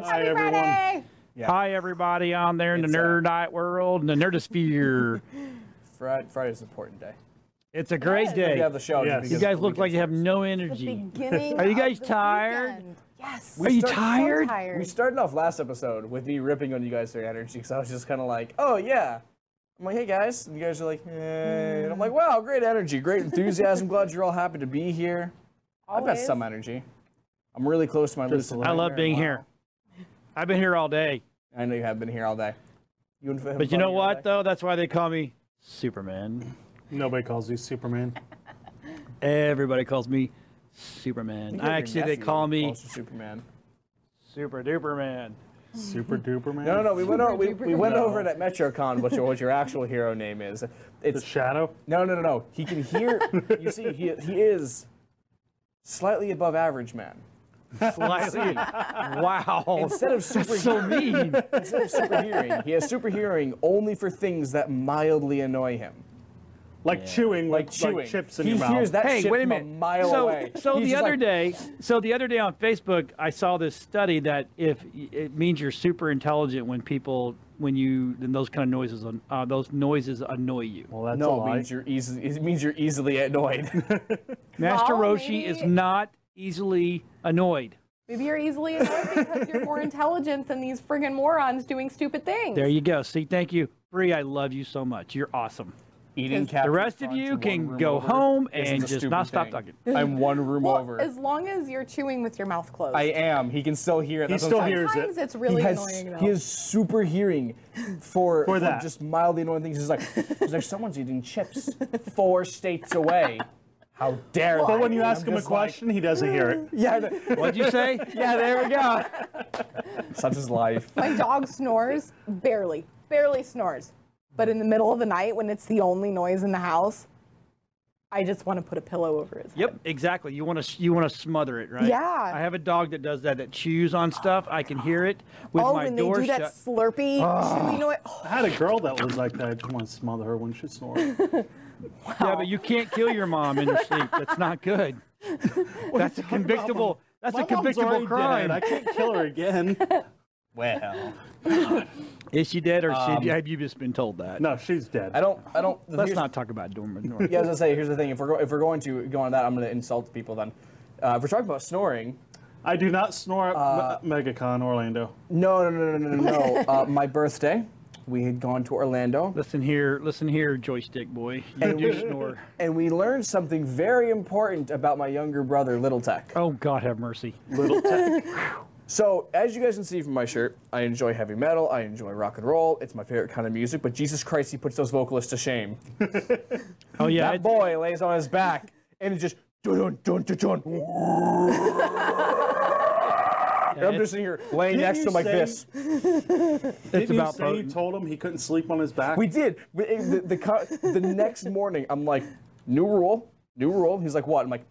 Friday. Hi, everyone. Friday! Yeah. Hi, everybody on there in It's, the uh, nerdite world and the nerdosphere. Friday. Friday's an important day. it's a great We day. have the show. Yes. You guys look like you have no energy. Are you guys tired? weekend. Yes. Are you tired? So tired. We started off last episode with me ripping on you guys for energy because I was just kind of like, oh yeah. I'm like, hey guys, and you guys are like, hey, and I'm like, wow, great energy, great enthusiasm. Glad you're all happy to be here. I've got some energy. I'm really close to my Just lucid. a I little. love being here. I've been here all day. I know you have been here all day. You and Finn But you know what, day? though? That's why they call me Superman. Nobody calls you Superman. Everybody calls me Superman. You get your Actually, they call me Superman. Super Duper Man. Super duper man. No, no, no. We went over. We, we went No. over it at MetroCon what your what your actual hero name is. The It's shadow. no, no, no, no. He can hear. you see, he he is slightly above average man. Slightly. wow. Instead of super so mean. instead of super hearing, he has super hearing only for things that mildly annoy him. Like chewing, Like like, chewing. like chips in he your mouth. hears that Hey, shit wait a from minute. a mile so, away. so He's the other like, day, so the other day on Facebook, I saw this study that if it means you're super intelligent when people, when you, then those kind of noises, uh, those noises annoy you. well, that's a No, it means you're easy. It means you're easily annoyed. Master Well, Roshi is not easily annoyed. Maybe you're easily annoyed because you're more intelligent than these friggin' morons doing stupid things. There you go. See, thank you, Bree. I love you so much. You're awesome. Eating The The rest of you can go over home and just not stop thing. talking. I'm one room well, over. as long as you're chewing with your mouth closed. I am. He can still hear it. He That's what still hears it. Sometimes it's really he has, annoying though. He has super hearing for, For that. just mildly annoying things. He's like, he's like, someone's eating chips four states away. How dare they? But when you ask I'm him a just like, question, he doesn't hear it. yeah, th- What'd you say? yeah, there we go. Such is life. My dog snores barely, barely snores. But in the middle of the night, when it's the only noise in the house, I just want to put a pillow over his head. Yep, exactly. You want to you want to smother it, right? Yeah. I have a dog that does that. That chews on stuff. I can hear it with oh, my when they door do that shut. slurpy, chewy noise. Oh, I had a girl that was like that. I just want to smother her when she snores. Yeah, but you can't kill your mom in your sleep. That's not good. That's a convictable. That's My a mom's convictable crime. dead. I can't kill her again. Well, Is she dead or Um, she, have you just been told that? No, she's dead. I don't. I don't. Let's not talk about Dorman. Norman. Yeah, I say. Here's the thing. If we're go, if we're going to go on that, I'm gonna insult people. Then, uh, if we're talking about snoring, I do not snore at Uh, Me- MegaCon Orlando. no, no, no, no, no, no. no. uh, my birthday, we had gone to Orlando. Listen here, listen here, joystick boy. You do snore. and we learned something very important about my younger brother, Little Tech. Oh God, have mercy. Little tech. So, as you guys can see from my shirt, I enjoy heavy metal, I enjoy rock and roll. It's my favorite kind of music, but Jesus Christ, he puts those vocalists to shame. Oh yeah, That it's- boy lays on his back and it just dun dun dun dun. dun. And I'm just sitting here laying next to him like say- this. it's Didn't about you say you told him he couldn't sleep on his back? We did. It- The, the, the next morning, I'm like, new rule, new rule. He's like, what? I'm like,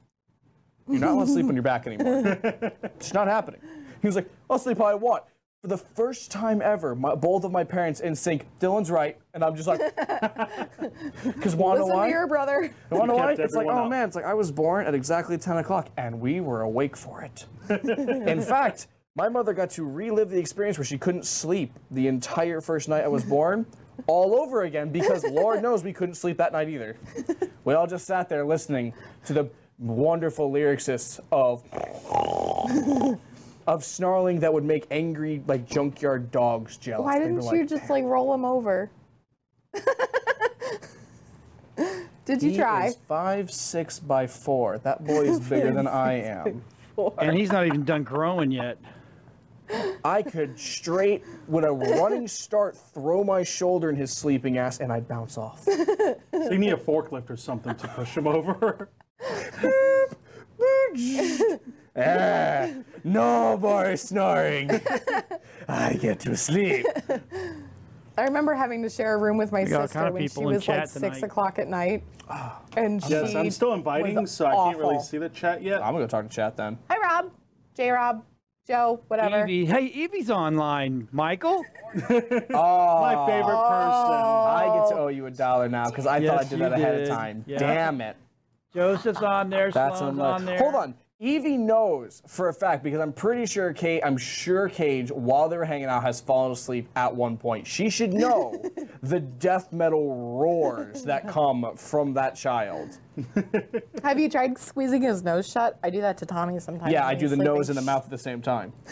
you're not allowed to sleep on your back anymore. It's not happening. He was like, I'll sleep how I want. For the first time ever, my, both of my parents in sync. Dylan's right, and I'm just like, because wanna know listen why? to your brother. You wanna why? It's like, everyone oh up. man, it's like I was born at exactly 10 o'clock, and we were awake for it. in fact, my mother got to relive the experience where she couldn't sleep the entire first night I was born all over again because Lord knows we couldn't sleep that night either. We all just sat there listening to the wonderful lyricists of of snarling that would make angry like junkyard dogs jealous. Why They didn't were you like, just like roll him over? Did you he try? is five six by four. That boy is bigger than I am. and he's not even done growing yet. I could straight with a running start throw my shoulder in his sleeping ass and I'd bounce off. So you need a forklift or something to push him over. Ah, no more snoring. I get to sleep. I remember having to share a room with my sister kind of when she was like six o'clock at night. And she yes, I'm still inviting, was so I can't really see the chat yet. I'm gonna go talk to chat then. Hi, Rob. J. Rob. Joe. Whatever. Evie, hey, Evie's online. Michael. oh, My favorite person. I get to owe you a dollar now because I thought I Yes, did that ahead did. of time. Yeah. Damn it. Joseph's on there. That's Sloan's another- on there. Hold on. Evie knows for a fact because I'm pretty sure Kate, I'm sure Cage, while they were hanging out, has fallen asleep at one point. She should know the death metal roars that come from that child. Have you tried squeezing his nose shut? I do that to Tommy sometimes. Yeah, I do he's the nose and the mouth at the same time.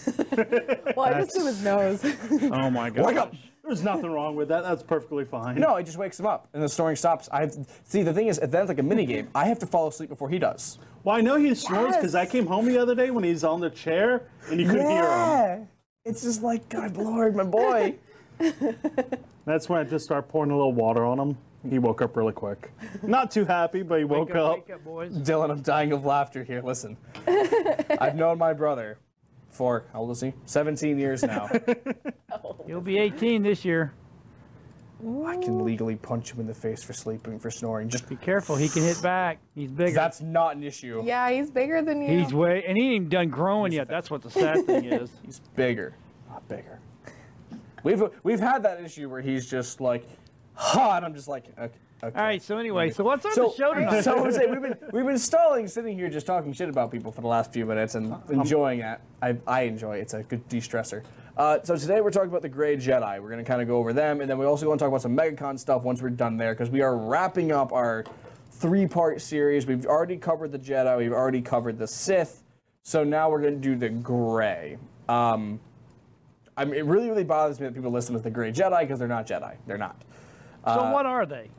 Well, I just do his nose. Oh my god. Wake up! There's nothing wrong with that. That's perfectly fine. No, it just wakes him up, and the snoring stops. I have see the thing is, then it's like a mini game. I have to fall asleep before he does. Well, I know he snores because I came home the other day when he's on the chair and you couldn't hear him. It's just like, God Lord, my boy. That's when I just start pouring a little water on him. He woke up really quick. Not too happy, but he woke Wake up, up. wake up, boys. Dylan, I'm dying of laughter here. Listen, I've known my brother for how old is he? 17 years now. He'll be 18 this year. I can legally punch him in the face for sleeping, for snoring. Just Be careful. He can hit back. He's bigger. that's not an issue. yeah, he's bigger than you. He's way, and he ain't even done growing yet. That's what the sad thing is. He's bigger, not bigger. We've we've had that issue where he's just like, ha, and I'm just like, okay. Okay. All right. So anyway, so what's on So, the show tonight? so say we've been we've been stalling, sitting here just talking shit about people for the last few minutes and enjoying it. I, I enjoy it. It's a good de-stressor. Uh, so today we're talking about the Grey Jedi. We're going to kind of go over them, and then we also want to talk about some MegaCon stuff once we're done there, because we are wrapping up our three-part series. We've already covered the Jedi. We've already covered the Sith. So now we're going to do the Grey. Um, I mean, it really, really bothers me that people listen to the Grey Jedi because they're not Jedi. They're not. so what are they?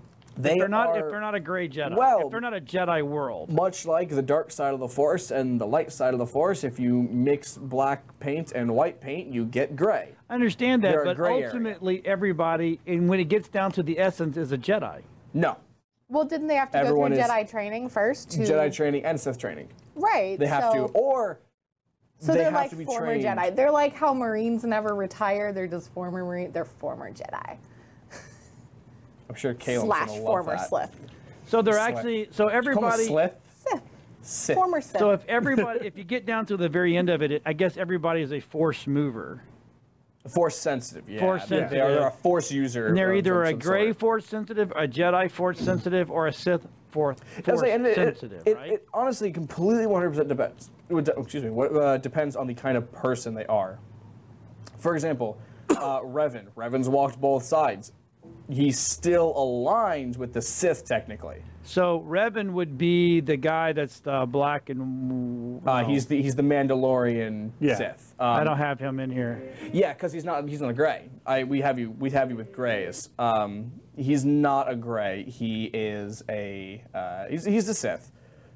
They If they're not. are If they're not a gray Jedi. Well- if they're not a Jedi world. much like the dark side of the force and the light side of the force, if you mix black paint and white paint, you get gray. I understand that, They're but gray area. ultimately, everybody, and when it gets down to the essence, is a Jedi. No. well, didn't they have to Everyone go through Jedi training first? To, Jedi training and Sith training. Right. They have so, to. Or So they they're like former trained. Jedi. They're like how Marines never retire. They're just former Marine. They're former Jedi I'm sure Caleb's slash love former that. Sith. So they're Sith. actually. So Call 'em everybody. Slith? Sith. Sith. Former Sith. So if everybody, if you get down to the very end of it, it I guess everybody is a force mover. Force sensitive, yeah. Force They- They are sensitive. they're a force user. And they're either a gray sort. force sensitive, a Jedi force sensitive, or a Sith force, force saying, and it, it- sensitive, it, right? it honestly completely 100% depends. would- Excuse me. What uh, depends on the kind of person they are. For example, uh, Revan. Revan's walked both sides. He's still aligned with the Sith technically. so Revan would be the guy that's the black and. Uh, he's the he's the Mandalorian Yeah. Sith. I Um, don't have him in here. Yeah, because he's not he's not a gray. I we have you we have you with grays. Um, he's not a gray. He is a uh, he's he's a Sith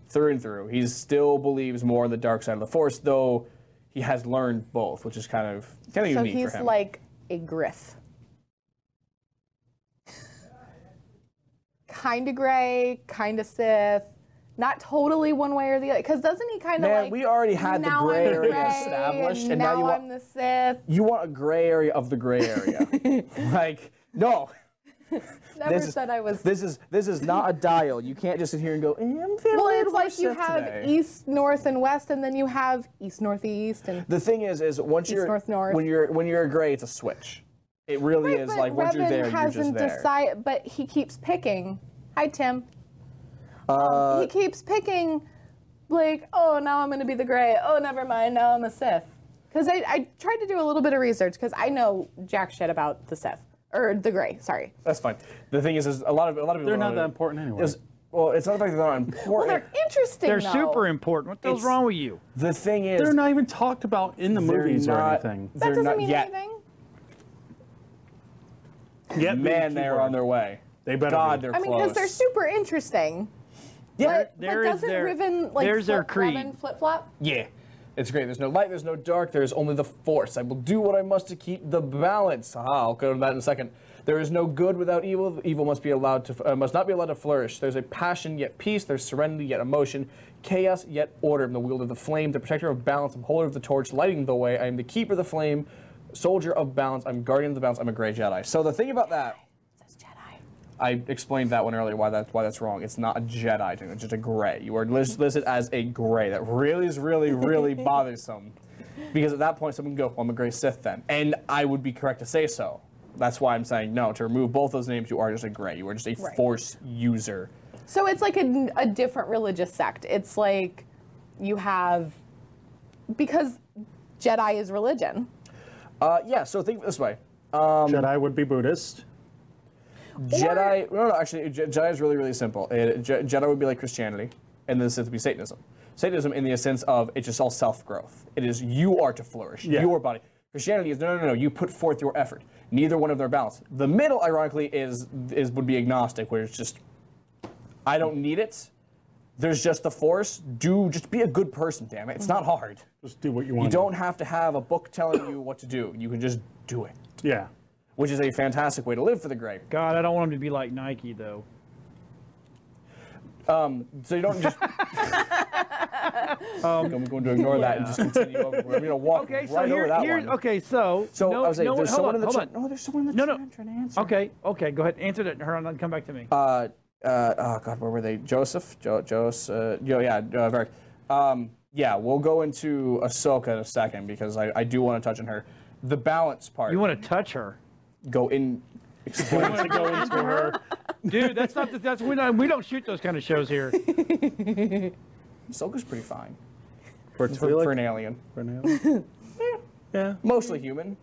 through and through. He still believes more in the dark side of the Force, though he has learned both, which is kind of kind of So unique he's for him. like a Griff. Kind of gray, kind of Sith. Not totally one way or the other. Because doesn't he kind of like. we already had the now gray I'm area gray, established, and, and now now, you want- I'm the Sith. you want a gray area of the gray area. like no, Never this is said I was. this is this is not a dial. You can't just sit here and go. Eh, I'm feeling well, it's like you have today." east, north, and west, and then you have east, north, east, and The thing is, is once you're north, north. when you're when you're a gray, it's a switch. It really is like once you're Revan there, you're just hasn't there. decided, but he keeps picking. Hi, Tim. Uh, he keeps picking, like, oh, now I'm going to be the gray. Oh, never mind, now I'm a Sith. Because I, I tried to do a little bit of research because I know jack shit about the Sith or the gray. Sorry. that's fine. The thing is, is a lot of a lot of people They're don't not know that important anyway. is- well, it's not the fact that they're not important. Well, important. they're interesting. They're though. super important. What the hell's wrong with you? the thing is, They're not even talked about in the movies not, or anything. That They're doesn't not mean yet. anything. Yet Man, they're on their way. They better God, be. they're I mean, because they're super interesting. yeah, But, There but is doesn't their- Revan like there's their flip, creed. Revan flip flop? yeah. It's great. There's no light. There's no dark. There's only the force. I will do what I must to keep the balance. Ah, I'll go to that in a second. There is no good without evil. Evil must be allowed to uh, must not be allowed to flourish. There's a passion yet peace. There's serenity yet emotion. Chaos yet order. I'm the wielder of the flame, the protector of balance. I'm holder of the torch, lighting the way. I am the keeper of the flame, soldier of balance. I'm guardian of the balance. I'm a gray Jedi. So the thing about that, Says Jedi. I explained that one earlier. Why that why that's wrong. It's not a Jedi thing. It's just a gray. You are lis- listed as a gray. That really is really really bothersome. Because at that point, someone can go, well, I'm a gray Sith then, and I would be correct to say so. That's why I'm saying no. To remove both those names, you are just a gray. You are just a Right. Force user. So it's like a, a different religious sect. It's like you have because Jedi is religion. Uh, yeah. So think this way. Um, Jedi would be Buddhist. Jedi. No, no. Actually, Je- Jedi is really, really simple. It, Je- Jedi would be like Christianity, and then it would be Satanism. Satanism, in the sense of it's just all self-growth. It is you are to flourish, Yeah. your body. Christianity is no, no, no, no. You put forth your effort. Neither one of them are balanced. The middle, ironically, is is would be agnostic, where it's just I don't need it. There's just the force. Do just be a good person, damn it. It's not mm-hmm. hard. Just do what you want. You don't have to have a book telling you what to do. You can just do it, Yeah. Which is a fantastic way to live for the Grey. God, I don't want him to be like Nike though. So you don't just. I'm going to ignore that and just continue over. We're going to walk Okay, so right here, over that here's one. okay. So So no, I was saying, no, there's someone on, in the chat. No, there's someone in the No, no. trying to answer. Okay, okay, go ahead. Answer that. Her on, come back to me. Uh, uh, oh God, where were they? Joseph, jo- Jos, uh, yeah, uh, Varric. Um, yeah, we'll go into Ahsoka in a second because I, I do want to touch on her. The balance part. you want to touch her, go in? Explain. to go into her. dude? That's not. the- That's we don't. We don't shoot those kind of shows here. Ahsoka's pretty fine For, for, for an alien. for an alien. yeah. Mostly human.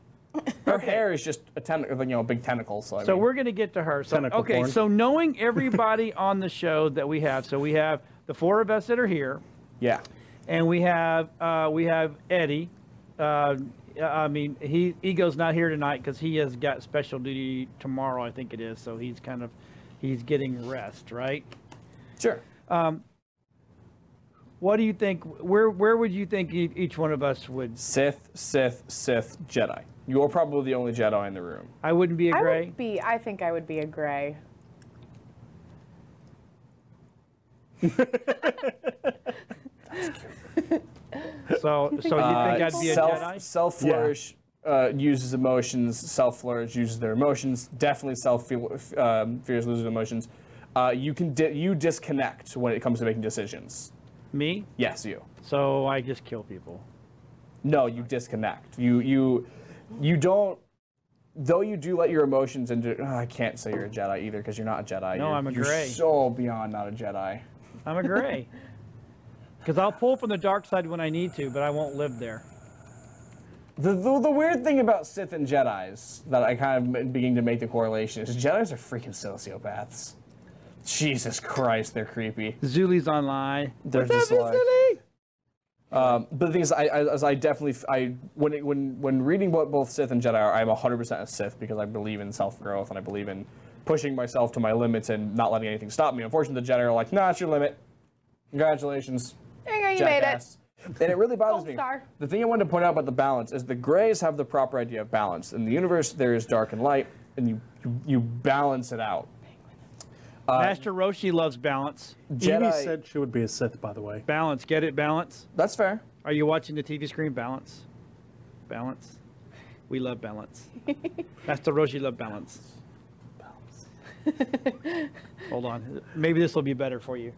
Her hair is just a ten, you know, big tentacle. So, I So mean, we're gonna get to her. So Tentacle okay. porn. So knowing everybody on the show that we have, so we have the four of us that are here, yeah. and we have uh, we have Eddie. Uh, I mean, he Ego's not here tonight because he has got special duty tomorrow. I think it is. So he's kind of he's getting rest, right? Sure. Um, what do you think? Where where would you think e- each one of us would? Sith, Sith, Sith, Jedi. You're probably the only Jedi in the room. I wouldn't be a gray. I would be. I think I would be a gray. So so you think I'd be a self, Jedi? Self flourish uh, uses emotions. Self flourish uses their emotions. Definitely self feel, um, fears losing emotions. Uh, you can di- you disconnect when it comes to making decisions. Me? Yes, you. So I just kill people. No, you disconnect. You you you don't. Though you do let your emotions into. oh, I can't say you're a Jedi either because you're not a Jedi. No, You're- I'm a gray. you're gray. so beyond not a Jedi. I'm a gray. Because I'll pull from the dark side when I need to, but I won't live there. The, the, the weird thing about Sith and Jedi's that I kind of begin to make the correlation is Jedi's are freaking sociopaths. Jesus Christ, they're creepy. Zuli's online. They're What's just up, like- Zuli? Um, but the thing is, I, I, as I definitely, f- I when it, when when reading what both Sith and Jedi are, I'm 100% a Sith because I believe in self growth and I believe in pushing myself to my limits and not letting anything stop me. Unfortunately, the Jedi are like, nah, it's your limit. Congratulations, There you go. You made it. And it really bothers me. star. The thing I wanted to point out about the balance is the Greys have the proper idea of balance. In the universe, there is dark and light, and you you, you balance it out. Uh, Master Roshi loves balance. Evie said she would be a Sith, by the way. Balance. Get it? Balance. that's fair. Are you watching the TV screen? Balance. Balance. We love balance. Master Roshi love balance. balance. Hold on. Maybe this will be better for you.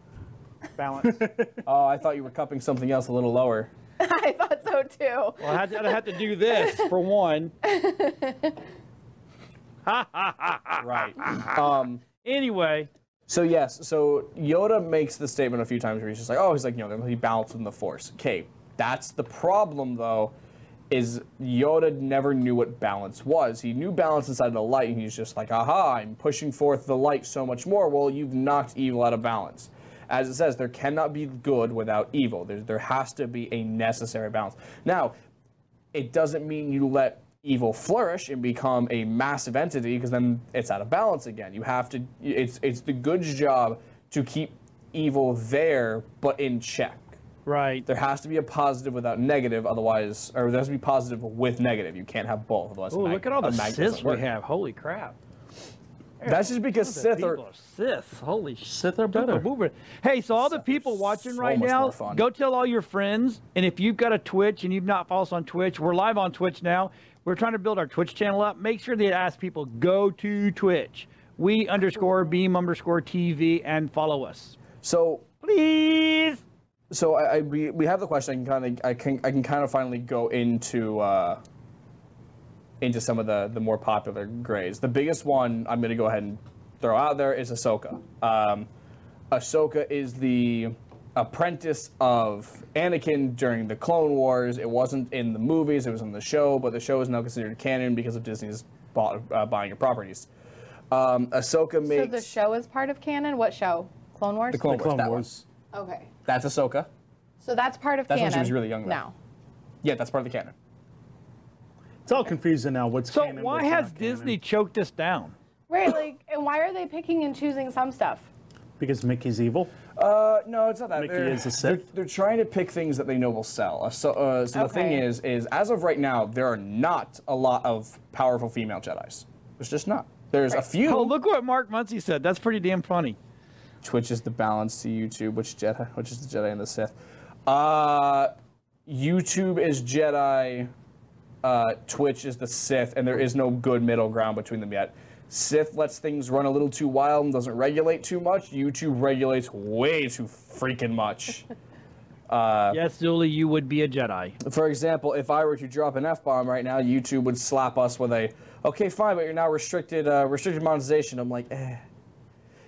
Balance. Oh, I thought you were cupping something else a little lower. I thought so too. Well, I had to, I had to do this for one. Right. um, Anyway, so yes, so Yoda makes the statement a few times where he's just like, oh, he's like, you know, he balanced in the Force. Okay, that's the problem though, is Yoda never knew what balance was. He knew balance inside the light, and he's just like, aha, I'm pushing forth the light so much more. Well, you've knocked evil out of balance. As it says, there cannot be good without evil. There, there has to be a necessary balance. Now, it doesn't mean you let evil flourish and become a massive entity because then it's out of balance again. You have to it's it's the good's job to keep evil there but in check. right. There has to be a positive without negative, otherwise or there has to be positive with negative. You can't have both, otherwise. Oh, mag- look at all the mag we have. Holy crap. That's just because Sith are are Sith. Holy Sith are better. shit. Hey, so all the people watching so right now, go tell all your friends. And if you've got a Twitch and you've not followed us on Twitch, we're live on Twitch now. We're trying to build our Twitch channel up. Make sure that you ask people go to Twitch. We underscore beam underscore TV and follow us. so Please. so I, I we, we have the question. I can kind of I can I can kind of finally go into uh, into some of the the more popular grades. The biggest one I'm going to go ahead and throw out there is Ahsoka. Um, Ahsoka is the apprentice of Anakin during the Clone Wars. It wasn't in the movies; it was in the show, but the show is now considered canon because of Disney's bought, uh, buying of properties. Um, Ahsoka made So the show is part of canon. What show? Clone Wars. the Clone, The Wars. Clone that one. Wars. Okay. That's Ahsoka. So that's part of That's when canon. she was really young, though. Now. Yeah, that's part of the canon. It's all confusing now. What's So canon, why what's has not canon. Disney choked us down? Right. Like, and why are they picking and choosing some stuff? Because Mickey's evil. Uh, no, it's not that. Mickey they're, is a they're, Sith? they're trying to pick things that they know will sell. Uh, so, uh, so the thing is, is as of right now, there are not a lot of powerful female Jedi's. There's just not. There's a few. Oh, look what Mark Muncy said. That's pretty damn funny. Twitch is the balance to YouTube, which Jedi, which is the Jedi and the Sith. Uh, YouTube is Jedi. Uh, Twitch is the Sith, and there is no good middle ground between them yet. Sith lets things run a little too wild and doesn't regulate too much. YouTube regulates way too freaking much. yes, Zuli, you would be a Jedi. For example, if I were to drop an F bomb right now, YouTube would slap us with a, okay, fine, but you're now restricted, uh, restricted monetization. I'm like, eh.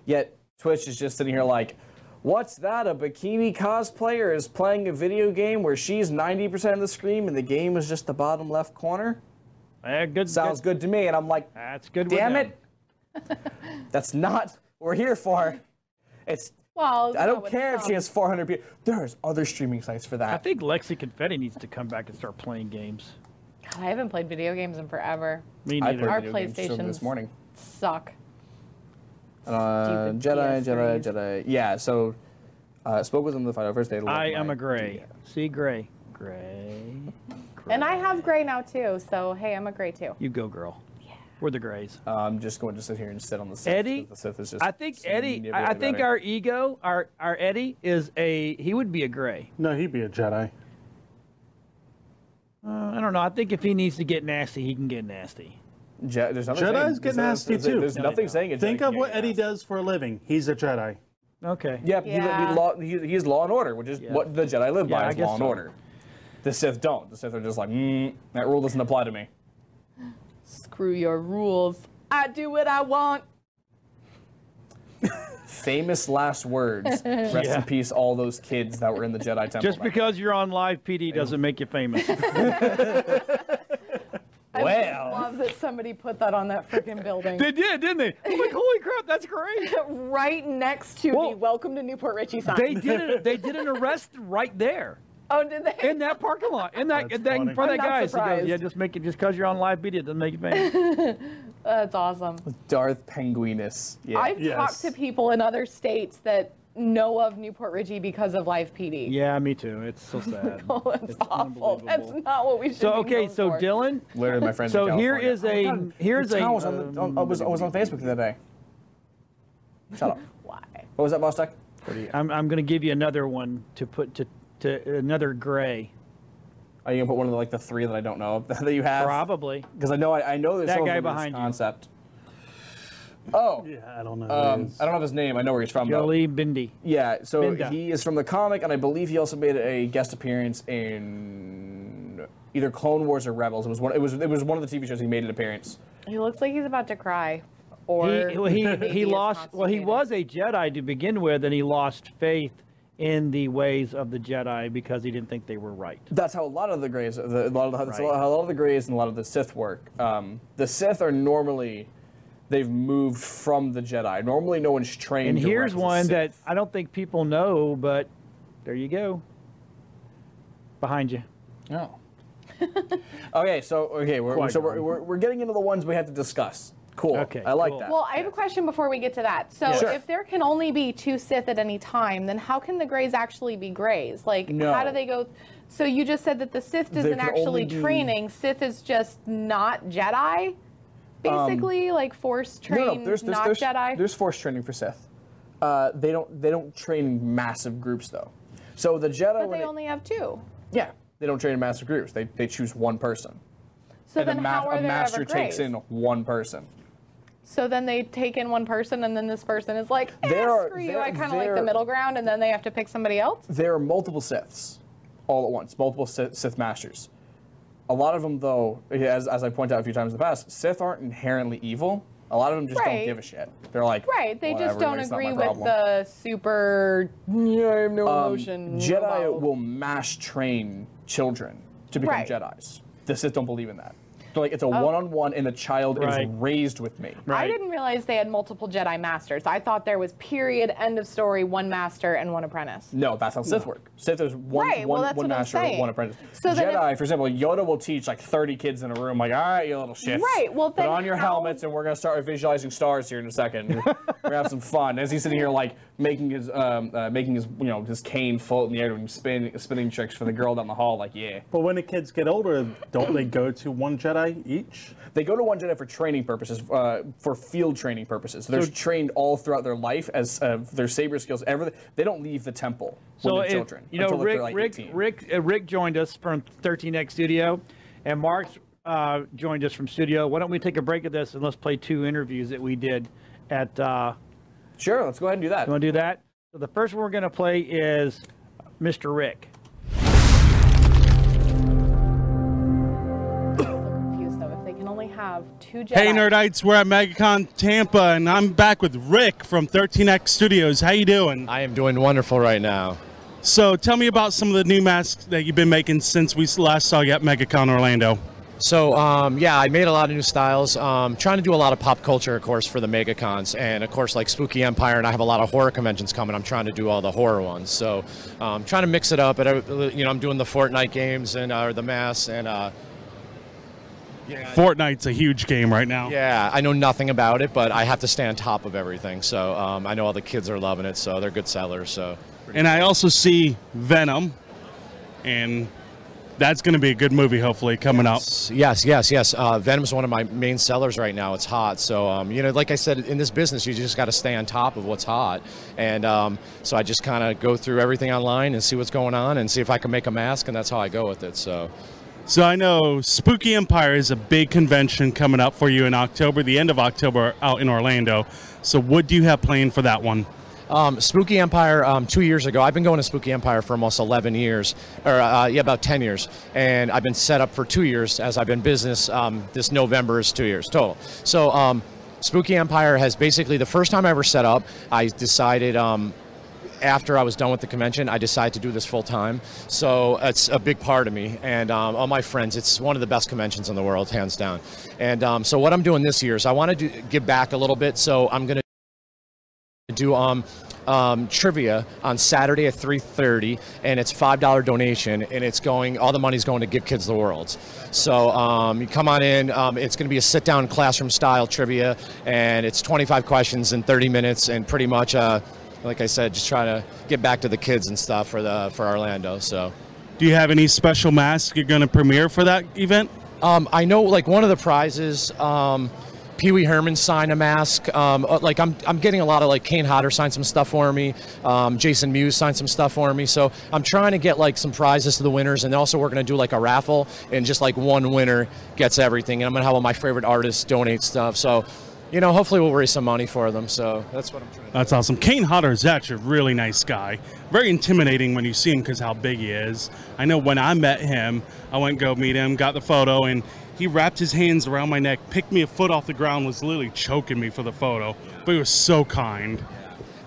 Yet Twitch is just sitting here like, what's that? A bikini cosplayer is playing a video game where she's 90% of the screen and the game is just the bottom left corner? Eh, good. Sounds good to me. And I'm like, That's good. damn it. That's not what we're here for. It's. Well, I don't care if she has 400 people. There's other streaming sites for that. I think Lexi Confetti needs to come back and start playing games. God, I haven't played video games in forever. Me I neither. Our played video games just over this PlayStations morning. Suck. Uh, Stupid Jedi, Jedi, Jedi. Yeah, so uh, spoke with them the final first day. I am a gray. See, gray. Gray. And I have gray now too. So hey, I'm a gray too. You go, girl. We're the grays. I'm just going to sit here and sit on the Sith. Eddie, The Sith is just I think Eddie. I, I think our ego, our our Eddie is a. He would be a gray. No, he'd be a Jedi. Uh, I don't know. I think if he needs to get nasty, he can get nasty. Je- there's nothing Jedis saying, get there's- nasty, there's- too. There's No, nothing saying it. Think of what Eddie does for a living. He's a Jedi. Okay. Yeah, he- Yeah. He, law, he, he is law and order, which is Yeah. what the Jedi live Yeah, by is guess law and so. order. The Sith don't. The Sith are just like, mm, that rule doesn't apply to me. Screw your rules. I do what I want. Famous last words. Rest Yeah. in peace, all those kids that were in the Jedi Temple. Just because you're on live PD doesn't make you famous. I Well. love that somebody put that on that freaking building. they did, didn't they? I'm like, holy crap, that's great. right next to Well, the Welcome to New Port Richey sign. They did it. They did an arrest right there oh, did they? in that parking lot. In that, That's in that in funny. front of that I'm not guy. So goes, yeah, just make it just because you're on live PD it doesn't make it famous. That's awesome. Darth Penguinus. Yeah. I've Yes. talked to people in other states that know of New Port Richey because of Live PD. yeah, me too. It's so sad. Oh, that's It's awful. That's not what we should So be okay, known so for. Dylan. Literally, my friends. So in here a God, here's a. I was on the, on, I was, I was on Facebook the other day. Shut up. Why? What was that, Boss Tech? I'm I'm gonna give you another one to put to to another gray. Are you gonna put one of the, like the three that I don't know of that you have? Probably. Because I know I, I know there's That guy them in behind you. concept. Oh, Yeah, I don't know. um. I don't know his name. I know where he's from. though. Jolee Bindo. Yeah, so Bindo. he is from the comic, and I believe he also made a guest appearance in either Clone Wars or Rebels. It was one. It was it was one of the TV shows he made an appearance. He looks like he's about to cry. Or He he, he lost. Well, he was a Jedi to begin with, and he lost faith in the ways of the Jedi because he didn't think they were right. That's how a lot of the Greys, the, a lot of the, that's a Right. lot- how a lot of the Greys and a lot of the Sith work. Um, the Sith are normally they've moved from the Jedi. Normally, no one's trained. And here's direct as a one that I don't think people know, but there you go. Behind you. Oh. okay, so okay, we're, so we're, we're, we're getting into the ones we have to discuss. Cool. Okay, I like cool. that. Well, I have a question before we get to that. So, Yeah. Sure. if there can only be two Sith at any time, then how can the Greys actually be Greys? Like, No. how do they go? So you just said that the Sith isn't actually be- training. Sith is just not Jedi, basically, like Force Um, no, no, there's, there's, not there's, Jedi. There's force training for Sith. Uh, they don't they don't train in massive groups though. So the Jedi, but they only have two. yeah, they don't train in massive groups. They they choose one person. So and then a, ma- how are a master ever takes in one person. So then they take in one person, and then this person is like, eh, There are- screw you. I kind of like the middle ground, and then they have to pick somebody else. There are multiple Siths, all at once. Multiple Sith, Sith masters. A lot of them, though, as, as I point out a few times in the past, Sith aren't inherently evil. A lot of them just don't give a shit. They're like, Right, they just don't agree with the super. Yeah, I have no Um, emotion. Jedi will mass train children to become Right. Jedi's. The Sith don't believe in that. They're like, it's a oh. one-on-one, and the child Right. is raised with me. I didn't realize they had multiple Jedi masters. I thought there was period, end of story, one master and one apprentice. No, that's how Sith work. Sith is one, Right, one, that's one master, saying. one apprentice. So Jedi, if- for example, Yoda will teach like 30 kids in a room, like, all right, you little shits. Right, well, Put on your how- helmets, and we're gonna start visualizing stars here in a second. we're gonna have some fun. As he's sitting here, like making his, um, uh, making his, you know, his cane float in the air, doing spin, spinning tricks for the girl down the hall. Like, yeah. But when the kids get older, don't they go to one Jedi each? They go to one Jedi for training purposes, uh, for field training purposes. They're So- trained all throughout their life as uh, their saber skills. Everything. They don't leave the temple when So they're if- children. you know, until Rick, like Rick, 18. Rick, uh, Rick joined us from 13X Studio, and Mark uh, joined us from Studio. Why don't we take a break of this and let's play two interviews that we did at. Uh, Sure, let's go ahead and do that. you want to do that? So the first one we're going to play is Mr. Rick. confused though. If they can only have two Hey Nerdites, we're at MegaCon Tampa, and I'm back with Rick from 13X Studios. How you doing? I am doing wonderful right now. So tell me about some of the new masks that you've been making since we last saw you at MegaCon Orlando. So, um, yeah, I made a lot of new styles. Um, trying to do a lot of pop culture, of course, for the MegaCons, and of course, like Spooky Empire, and I have a lot of horror conventions coming. I'm trying to do all the horror ones, so um, trying to mix it up. But uh, you know, I'm doing the Fortnite games and uh, the mass, and uh, yeah, Fortnite's a huge game right now. yeah, I know nothing about it, but I have to stay on top of everything. So um, I know all the kids are loving it, so they're good sellers. So. And I also see Venom, and that's going to be a good movie, hopefully, coming out. Yes, yes, yes. Uh, Venom's one of my main sellers right now. It's hot, so um, you know, like I said, in this business, you just got to stay on top of what's hot, and um, so I just kind of go through everything online and see what's going on, and see if I can make a mask, and that's how I go with it. So. So I know Spooky Empire is a big convention coming up for you in October, the end of October, out in Orlando. So what do you have planned for that one? Um, Spooky Empire, um, two years ago, I've been going to Spooky Empire for almost 11 years, or uh, yeah, about 10 years. And I've been set up for two years as I've been business. Um, this November is two years total. So um, Spooky Empire has basically, the first time I ever set up, I decided. Um, after I was done with the convention, I decided to do this full time. So it's a big part of me and um, all my friends. It's one of the best conventions in the world, hands down. And um, so what I'm doing this year is I want to give back a little bit. So I'm going to do um, um, trivia on Saturday at 3:30, and it's five dollar donation, and it's going. All the money's going to Give Kids the World. So um, you come on in. Um, it's going to be a sit-down classroom style trivia, and it's 25 questions in 30 minutes, and pretty much, uh, like I said, just trying to get back to the kids and stuff for the for Orlando. So. Do you have any special masks you're going to premiere for that event? Um, I know, like one of the prizes, um, Pee Wee Herman signed a mask. Um, uh, like I'm, I'm getting a lot of like Kane Hodder signed some stuff for me. Um, Jason Mewes signed some stuff for me. So I'm trying to get like some prizes to the winners, and also we're gonna do like a raffle, and just like one winner gets everything. And I'm gonna have all my favorite artists donate stuff. So, you know, hopefully we'll raise some money for them. So that's what I'm trying. to That's awesome. Kane Hodder is actually a really nice guy. Very intimidating when you see him because how big he is. I know when I met him, I went go meet him, got the photo, and he wrapped his hands around my neck, picked me a foot off the ground, was literally choking me for the photo. But he was so kind.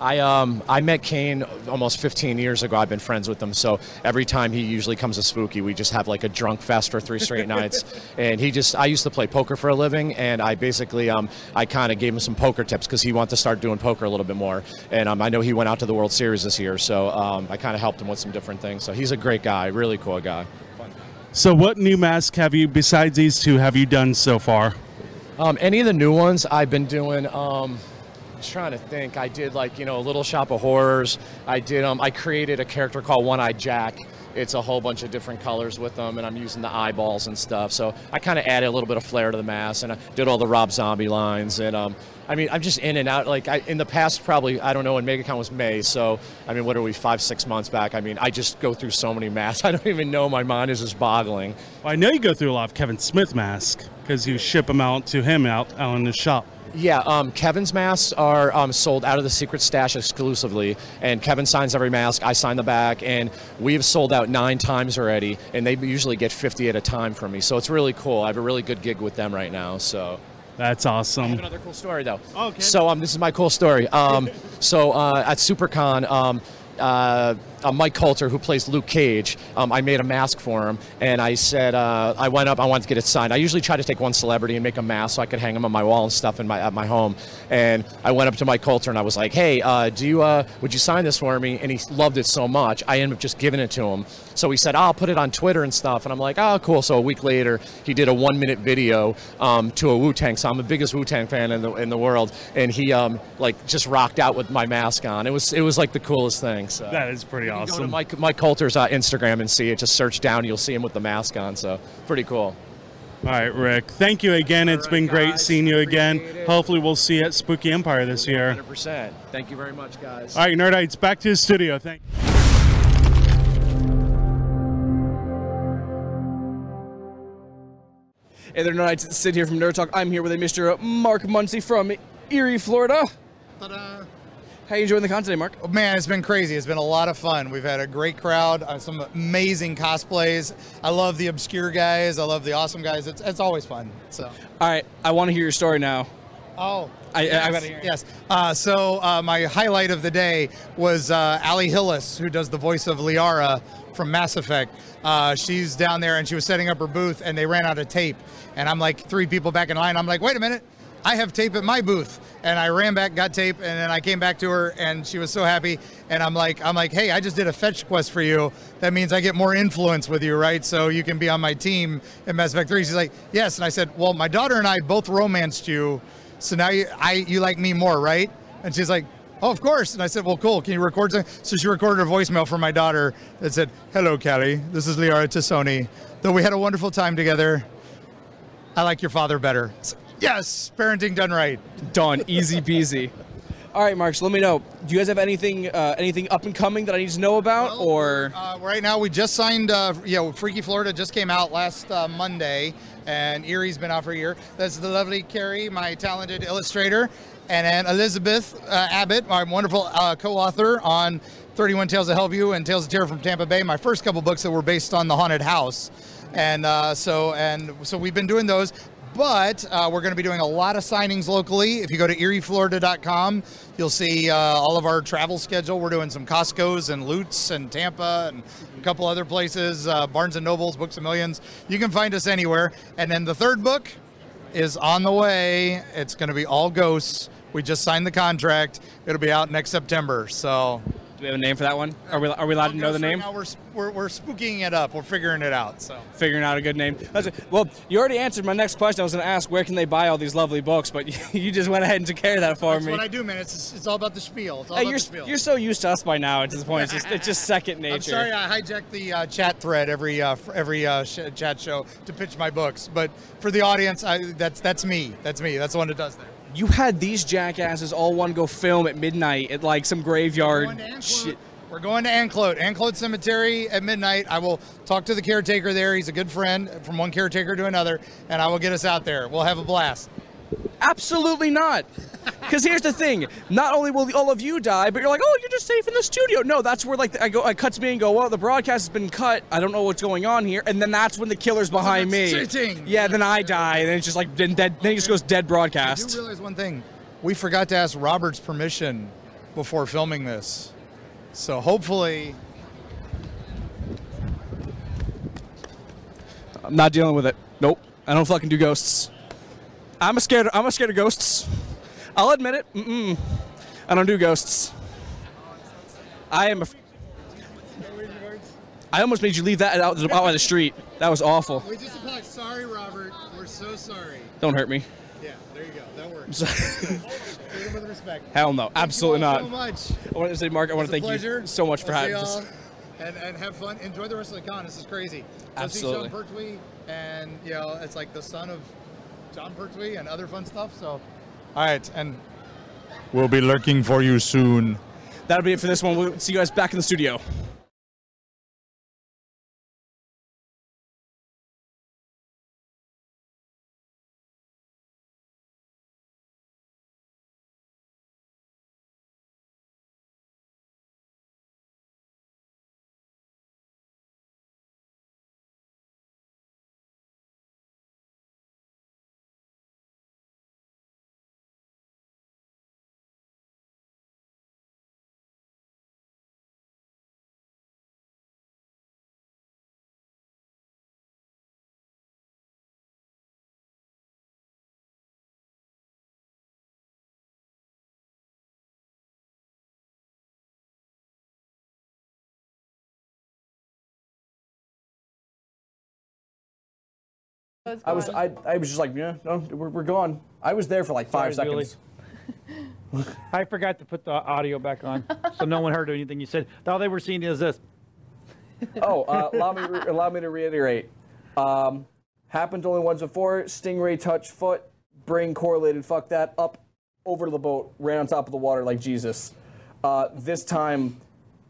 I um I met Kane almost 15 years ago. I've been friends with him, so every time he usually comes to Spooky, we just have like a drunk fest for three straight nights. And he just I used to play poker for a living, and I basically um I kind of gave him some poker tips because he wanted to start doing poker a little bit more. And um I know he went out to the World Series this year, so um I kind of helped him with some different things. So he's a great guy, really cool guy. So, what new mask have you, besides these two, have you done so far? Um, any of the new ones I've been doing. Um, trying to think. I did like you know a Little Shop of Horrors. I did. Um, I created a character called One Eye Jack. It's a whole bunch of different colors with them, and I'm using the eyeballs and stuff. So I kind of added a little bit of flair to the mask, and I did all the Rob Zombie lines. And um, I mean, I'm just in and out. Like I, in the past, probably I don't know when MegaCon was May. So I mean, what are we five, six months back? I mean, I just go through so many masks. I don't even know. My mind is just boggling. Well, I know you go through a lot of Kevin Smith masks because you ship them out to him out, out in the shop. Yeah, um, Kevin's masks are um, sold out of the secret stash exclusively, and Kevin signs every mask. I sign the back, and we've sold out nine times already, and they usually get 50 at a time from me. So it's really cool. I have a really good gig with them right now. So That's awesome. another cool story though. Okay. So um, this is my cool story. Um, so uh, at SuperCon, um, uh, uh, Mike Colter, who plays Luke Cage, um, I made a mask for him, and I said uh, I went up, I wanted to get it signed. I usually try to take one celebrity and make a mask so I could hang them on my wall and stuff in my at my home. And I went up to Mike Colter and I was like, Hey, uh, do you uh, would you sign this for me? And he loved it so much, I ended up just giving it to him. So he said, I'll put it on Twitter and stuff. And I'm like, oh, cool. So a week later, he did a one minute video um, to a Wu Tang. So I'm the biggest Wu Tang fan in the in the world, and he um, like just rocked out with my mask on. It was it was like the coolest thing. So. That is pretty You can Go to awesome. Mike, Mike Colter's uh, Instagram and see it. Just search down, you'll see him with the mask on. So pretty cool. All right, Rick. Thank you again. It's All been right, great seeing you again. It. Hopefully, we'll see you at Spooky Empire this year. 100%. Thank you very much, guys. All right, Nerdites, back to the studio. Thank. Hey there, Nerdites. Sid here from Nerd Talk. I'm here with a Mr. Mark Muncy from Eerie, Florida. Ta-da. How you enjoying the content today, Mark? Oh, Man, it's been crazy. It's been a lot of fun. We've had a great crowd, uh, some amazing cosplays. I love the obscure guys. I love the awesome guys. It's, it's always fun. So, All right, I want to hear your story now. oh, I- I yes, gotta hear it. yes. Uh, so uh, my highlight of the day was uh, Ali Hillis, who does the voice of Liara from Mass Effect. Uh, she's down there and she was setting up her booth, and they ran out of tape. And I'm like three people back in line. I'm like, wait a minute. I have tape at my booth, and I ran back, got tape, and then I came back to her, and she was so happy. And I'm like, I'm like, hey, I just did a fetch quest for you. That means I get more influence with you, right? So you can be on my team in Mass Effect 3. She's like, yes. And I said, well, my daughter and I both romanced you, so now you, I, you like me more, right? And she's like, oh, of course. And I said, well, cool. Can you record something? So she recorded a voicemail for my daughter that said, hello, Callie. This is Liara T'Soni. Though we had a wonderful time together, I like your father better. So, yes, parenting done right. Done. Easy peasy. All right, Mark. So let me know. Do you guys have anything, uh, anything up and coming that I need to know about, or? Uh, right now, we just signed. Uh, you know, Freaky Florida just came out last uh, Monday, and Eerie's been out for a year. That's the lovely Carrie, my talented illustrator, and then Elizabeth uh, Abbott, my wonderful uh, co-author on 31 Tales of Hellview and Tales of Terror from Tampa Bay. My first couple books that were based on the haunted house, and uh, so and so we've been doing those. But uh, we're going to be doing a lot of signings locally. If you go to eerieflorida.com, you'll see uh, all of our travel schedule. We're doing some Costco's and Lutz and Tampa and a couple other places, uh, Barnes and Nobles, Books of Millions. You can find us anywhere. And then the third book is on the way. It's going to be all ghosts. We just signed the contract. It'll be out next September. So Do we have a name for that one? Are we, are we allowed to know the Ghosts right name? now we're, we're, we're spooking it up. We're figuring it out. So. Figuring out a good name. That's. Well, you already answered my next question. I was going to ask where can they buy all these lovely books, but you just went ahead and took care of that for That's me. what I do, man. It's, it's all about the spiel. It's all Hey, about you're, the spiel. you're so used to us by now at this point. It's just, it's just second nature. I'm sorry I hijacked the uh, chat thread every uh, every uh, sh- chat show to pitch my books, but for the audience, I, that's that's me. That's me. That's the one that does that. You had these jackasses all want to go film at midnight at like some graveyard We're going to Anclote. shit. We're going to Anclote, Anclote Cemetery at midnight. I will talk to the caretaker there. He's a good friend from one caretaker to another, and I will get us out there. We'll have a blast. Absolutely not. Because here's the thing: not only will all of you die, but you're like, oh, you're just safe in the studio. No, that's where like I go, I cut to me and go, well, the broadcast has been cut. I don't know what's going on here, and then that's when the killer's behind me. cheating. Yeah, then I die, and then it's just like then dead. Then it just goes dead I broadcast. do realize one thing. We forgot to ask Robert's permission before filming this. So hopefully, I'm not dealing with it. Nope. I don't fucking do ghosts. I'm a scared. I'm a scared of ghosts. I'll admit it. Mm-mm. I don't do ghosts. I am. A, I almost made you leave that out, out by the street. That was awful. we just apologize. Sorry, Robert. We're so sorry. Don't hurt me. Yeah, there you go. That works. So- Freedom with respect. Hell no. Absolutely Thank not. you all So much. I want to say, Mark, I want to thank pleasure. you so much for having us. And, and have fun. Enjoy the rest of the con. This is crazy. Absolutely. See Sean Pertwee, and you know it's like the son of Jon Pertwee and other fun stuff. So, all right, and we'll be lurking for you soon. That'll be it for this one. We'll see you guys back in the studio. Was I was. I, I was just like, yeah, no, we're, we're gone. I was there for like five Sorry, seconds. I forgot to put the audio back on, so no one heard anything you said. All they were seeing is this. Oh, uh, allow me re- allow me to reiterate. Um, happened only once before. Stingray touch foot, brain correlated. Fuck that. Up over to the boat, ran on top of the water like Jesus. Uh, this time,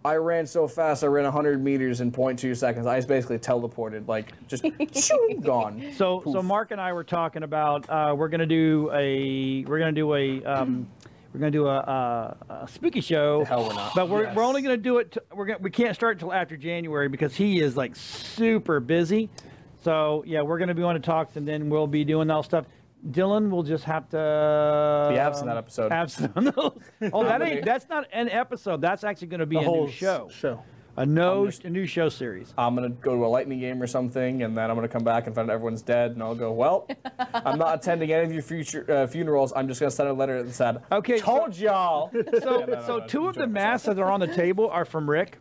I ran so fast. I ran 100 meters in 0.2 seconds. I just basically teleported, like just shoo, gone. So, so Mark and I were talking about uh, we're gonna do a we're gonna do a um, we're gonna do a, a, a spooky show. hell we're not. But we're, Yes. we're only gonna do it. T- we're gonna we can't start until after January because he is like super busy. So yeah, we're gonna be on the talks and then we'll be doing all stuff. Dylan will just have to Be absent that episode. Absent. Oh, that ain't. That's not an episode. That's actually going to be The a whole new show. Show. A no, a new show series. I'm gonna go to a lightning game or something, and then I'm gonna come back and find out everyone's dead, and I'll go, well, I'm not attending any of your future uh, funerals. I'm just gonna send a letter that said, Okay, so- told y'all. So, no, so no, two of the masks that are on the table are from Rick.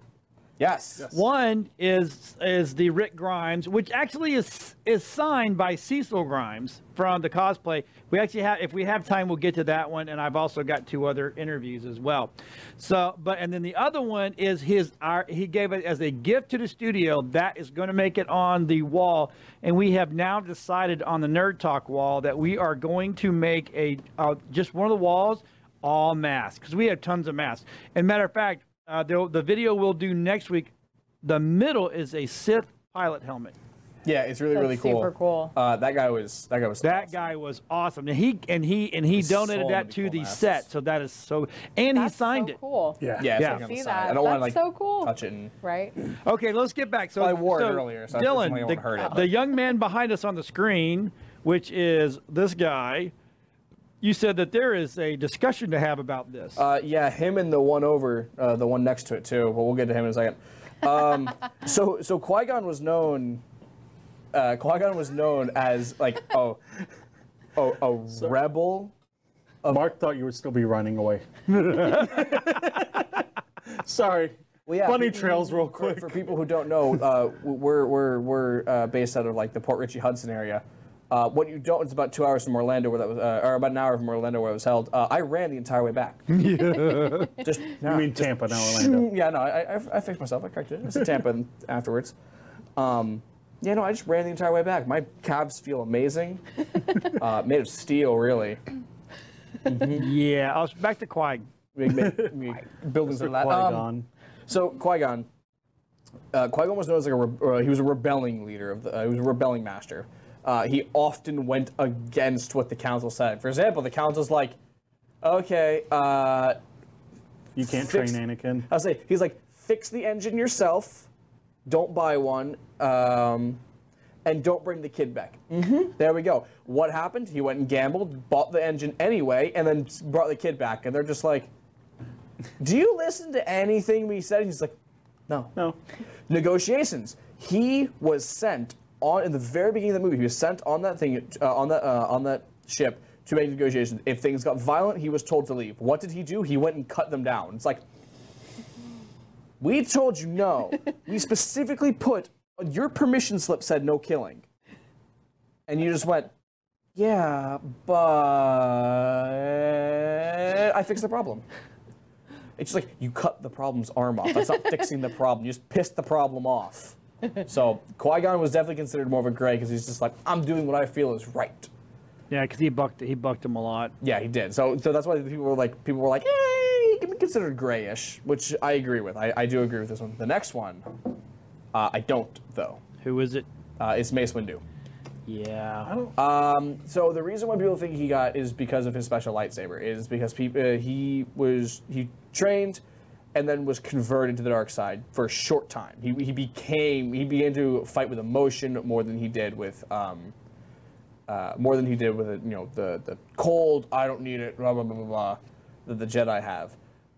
Yes. One is is the Rick Grimes, which actually is is signed by Cecil Grimes from the cosplay. We actually have, if we have time, we'll get to that one, and I've also got two other interviews as well. So, but and then the other one is his. Our, he gave it as a gift to the studio. That is going to make it on the wall, and we have now decided on the Nerd Talk wall that we are going to make a uh, just one of the walls all masks because we have tons of masks. And matter of fact, uh, the, the video we'll do next week, the middle is a Sith pilot helmet. Yeah, it's really That's really cool. super cool. Uh, that guy was that guy was That guy was awesome, and he and he and he so donated many that to cool the masks. set. So that is so, and That's he signed it. That's so it. Cool. Yeah. Yeah, it's Yeah. like on the See that? I don't want to like That's so cool. touch it. And, Right? Okay, let's get back. So I wore it so earlier, so Dylan, won't the, hurt it. the young man behind us on the screen, which is this guy. You said that there is a discussion to have about this. uh, yeah, him and the one over, uh, the one next to it too. But we'll get to him in a second. Um, so so Qui Gon was known. Uh, Qui Gon was known as like oh, oh a rebel. Mark thought you would still be running away. Sorry. Well, yeah, Bunny trails real for- quick. For, people who don't know, uh, we're we're we're uh, based out of like the Port Richey Hudson area. Uh, what you don't, it's about two hours from Orlando, where that was, uh, or about an hour from Orlando, where it was held. Uh, I ran the entire way back. Yeah. Just You mean Tampa, not Orlando. yeah, no, I, I, I fixed myself. I corrected it. I said Tampa afterwards. Um, yeah, no, I just ran the entire way back. My calves feel amazing. Uh, made of steel, really. yeah, I was back to Qui. We buildings are that. Um, Qui-Gon. So Qui Gon, uh, Qui Gon was known as like a re- uh, he was a rebelling leader of the uh, he was a rebelling master. Uh, he often went against what the council said. For example, the council's like, okay, uh, you can't train Anakin. I'll say he's like, fix the engine yourself, don't buy one, um, and don't bring the kid back. Mm-hmm. There we go. What happened? He went and gambled, bought the engine anyway, and then brought the kid back. And they're just like, do you listen to anything we said? He's like, no. No. Negotiations. He was sent on in the very beginning of the movie. He was sent on that thing uh, on that uh, on that ship to make negotiations. If things got violent, he was told to leave. What did he do? He went and cut them down. It's like we told you no. we specifically put your permission slip said no killing, and you just went. Yeah, but I fixed the problem. It's just like you cut the problem's arm off. That's not fixing the problem. You just pissed the problem off. So Qui Gon was definitely considered more of a gray because he's just like, I'm doing what I feel is right. Yeah, because he bucked he bucked him a lot. Yeah, he did. So so that's why people were like, people were like, hey, he can be considered grayish, which I agree with. I, I do agree with this one. The next one, uh, I don't though. Who is it? Uh, it's Mace Windu. Yeah. Um, so the reason why people think he got is because of his special lightsaber. Is because people uh, he was he trained, and then was converted to the dark side for a short time. He he became he began to fight with emotion more than he did with um, uh, more than he did with it. You know the the cold. I don't need it. Blah blah blah blah blah. That the Jedi have.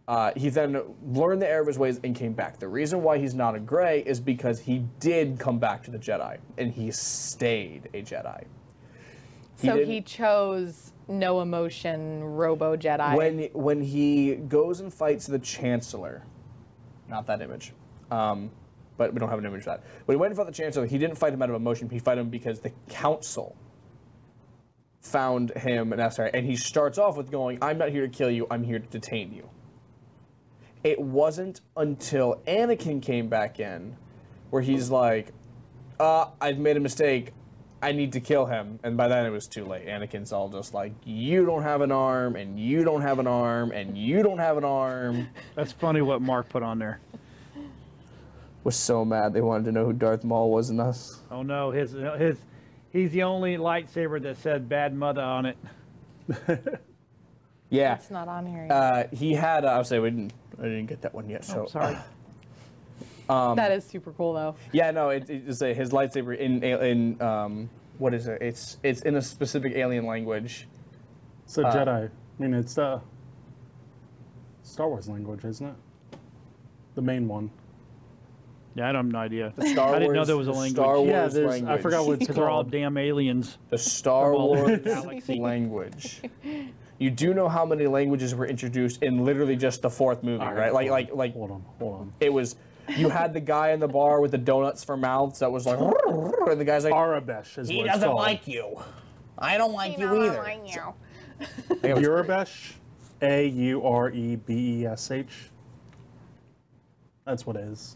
Uh, he then learned the error of his ways and came back. The reason why he's not a gray is because he did come back to the Jedi and he stayed a Jedi. so he chose no emotion Robo Jedi. when when he goes and fights the Chancellor, not that image. Um, but we don't have an image of that. When he went and fought the Chancellor, he didn't fight him out of emotion. He fought him because the Council found him an SR, and he starts off with going, "I'm not here to kill you. I'm here to detain you." It wasn't until Anakin came back in, where he's like, uh, I've made a mistake. I need to kill him. And by then it was too late. Anakin's all just like, you don't have an arm, and you don't have an arm, and you don't have an arm. That's funny what Mark put on there. Was so mad they wanted to know who Darth Maul was in us. Oh no, his his he's the only lightsaber that said bad mother on it. Yeah. It's not on here yet. Uh, he had, uh, I would say, we didn't, I didn't get that one yet. So, Oh, sorry. that is super cool though. yeah, no, it, it's a, his lightsaber in, in, um, what is it? It's, it's in a specific alien language. It's a uh, Jedi. I mean, it's the Star Wars language, isn't it? The main one. Yeah, I don't have no idea. Star I didn't know there was a language. Star Wars Yeah, there's- I forgot what it's Because they're all damn aliens. the Star all over the Wars galaxy. language. You do know how many languages were introduced in literally just the fourth movie, right? Like, hold like, like Hold on, hold on. it was. You had the guy in the bar with the donuts for mouths that was like, and the guy's like, Aurebesh is he what it's doesn't called. like you. I don't like you either. Aurebesh, A U R E B E S H. That's what it is.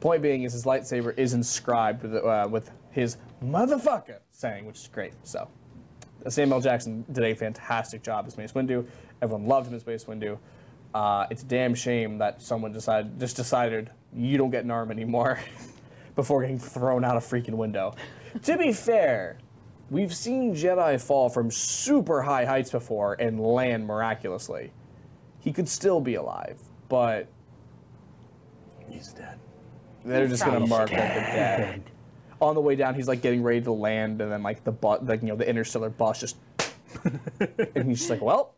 Point being is his lightsaber is inscribed with, uh, with his motherfucker saying, which is great. So, Samuel Jackson did a fantastic job as Mace Windu. Everyone loved him as Mace Windu. Uh, it's a damn shame that someone decided just decided you don't get an arm anymore before getting thrown out a freaking window. to be fair, we've seen Jedi fall from super high heights before and land miraculously. He could still be alive, but He's dead. they're just gonna mark they're dead. On the way down, he's like getting ready to land, and then like the bu- like you know the interstellar bus just, and he's just like, well,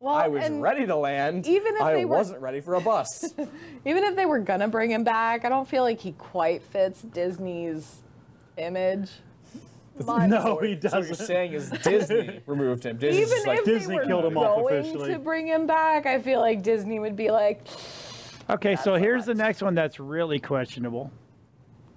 Well, I was ready to land. even if I they were- wasn't ready for a bus. even if they were gonna bring him back, I don't feel like he quite fits Disney's image. much. No, he so what you're doesn't. saying is Disney removed him. Disney's Even just like, if Disney they were killed him off going officially. to bring him back, I feel like Disney would be like, Okay, so That's a here's the next one that's really questionable.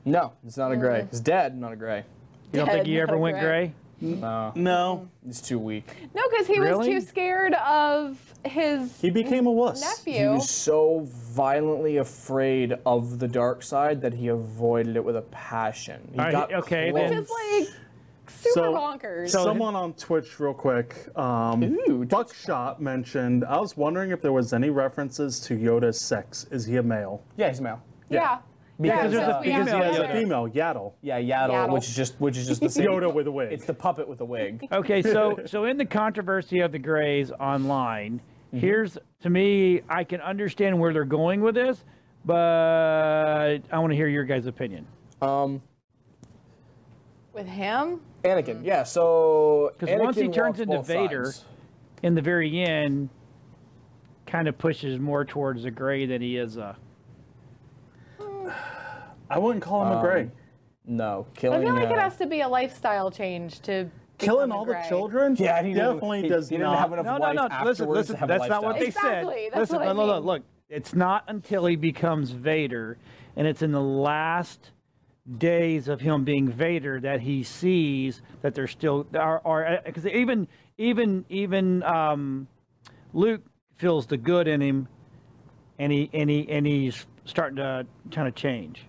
no, it's not a gray. Mm. It's dead, not a gray. You don't think he ever went gray. gray? No, No, he's too weak. no, because he was Really? too scared of his he became a wuss. nephew. He was so violently afraid of the dark side that he avoided it with a passion. He All right, got okay, close. then- Just like super So- bonkers. So- Someone on Twitch, real quick. Um, Ooh, Buckshot mentioned. I was wondering if there was any references to Yoda's sex. Is he a male? Yeah, he's a male. yeah. Because yeah, there's a we Because have he has a female, Yaddle. Yeah, Yaddle, Yaddle. which is just which is just the same. Yoda with a wig. It's the puppet with a wig. Okay, so so in the controversy of the Greys online, Mm-hmm. here's to me, I can understand where they're going with this, but I want to hear your guys' opinion. Um, With him? Anakin, yeah. so because once he turns into Vader- sides. In the very end, kind of pushes more towards a Grey than he is a. I wouldn't call him a gray. No, killing. I feel like it uh, has to be a lifestyle change to Killing all the children? Yeah, he definitely he- does he didn't have enough No, no, no. Listen, listen. to have a That's not what they lifestyle. Exactly, said. that's listen, what I look, look, look. It's not until he becomes Vader, and it's in the last days of him being Vader that he sees that there's still are because even even even um, Luke feels the good in him, and he and he and he's starting to kind of change.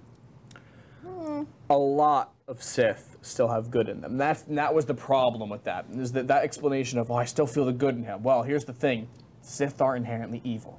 A lot of Sith still have good in them. That's that was the problem with that. Is that that explanation of oh, I still feel the good in him. Well, here's the thing: Sith are inherently evil.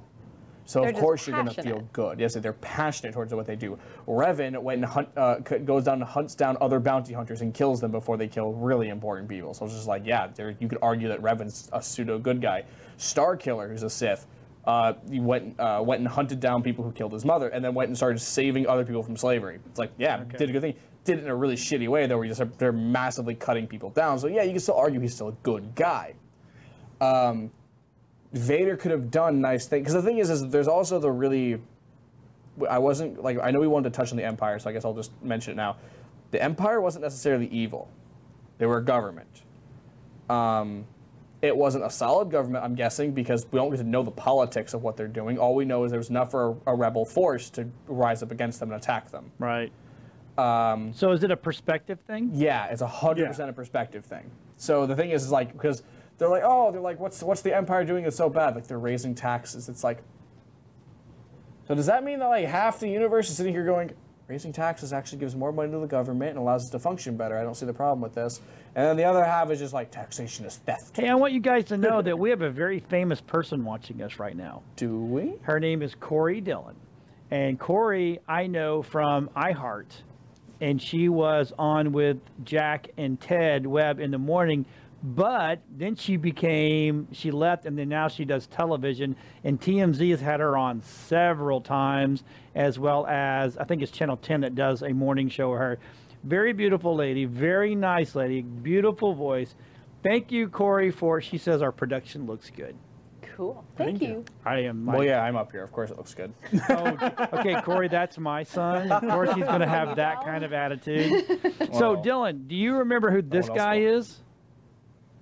So They're of course you're gonna feel good. Yes, they're passionate towards what they do. Revan, when hunt, uh, goes down and hunts down other bounty hunters and kills them before they kill really important people. So it's just like, yeah, you could argue that Revan's a pseudo good guy. Star Killer, who's a Sith, uh, he went uh, went and hunted down people who killed his mother, and then went and started saving other people from slavery. It's like, yeah, did a good thing. Did it in a really shitty way though, where you just they're massively cutting people down. So yeah, you can still argue he's still a good guy. Um, Vader could have done nice things because the thing is, is there's also the really. I wasn't like I know we wanted to touch on the Empire, so I guess I'll just mention it now. The Empire wasn't necessarily evil; they were a government. Um, It wasn't a solid government, I'm guessing, because we don't get to know the politics of what they're doing. All we know is there was enough for a, a rebel force to rise up against them and attack them. Right. Um, so is it a perspective thing? Yeah, it's a hundred percent a perspective thing. So the thing is, is like because they're like, oh, they're like, what's what's the empire doing that's so bad? Like they're raising taxes. It's like, so does that mean that like half the universe is sitting here going, raising taxes actually gives more money to the government and allows us to function better? I don't see the problem with this. And then the other half is just like taxation is theft. Hey, I want you guys to know that we have a very famous person watching us right now. Do we? Her name is Corey Dillon. And Corey, I know from iHeart, and she was on with Jack and Ted Webb in the morning. But then she became, she left, and then now she does television. And TMZ has had her on several times, as well as I think it's Channel 10 that does a morning show with her. Very beautiful lady, very nice lady, beautiful voice. Thank you, Corey, for she says our production looks good. Cool. Thank, you. I am. Well, yeah, I'm up here. Of course, it looks good. Oh, okay, Corey, that's my son. Of course, he's going to have that kind of attitude. So, Dylan, do you remember who this guy will. is?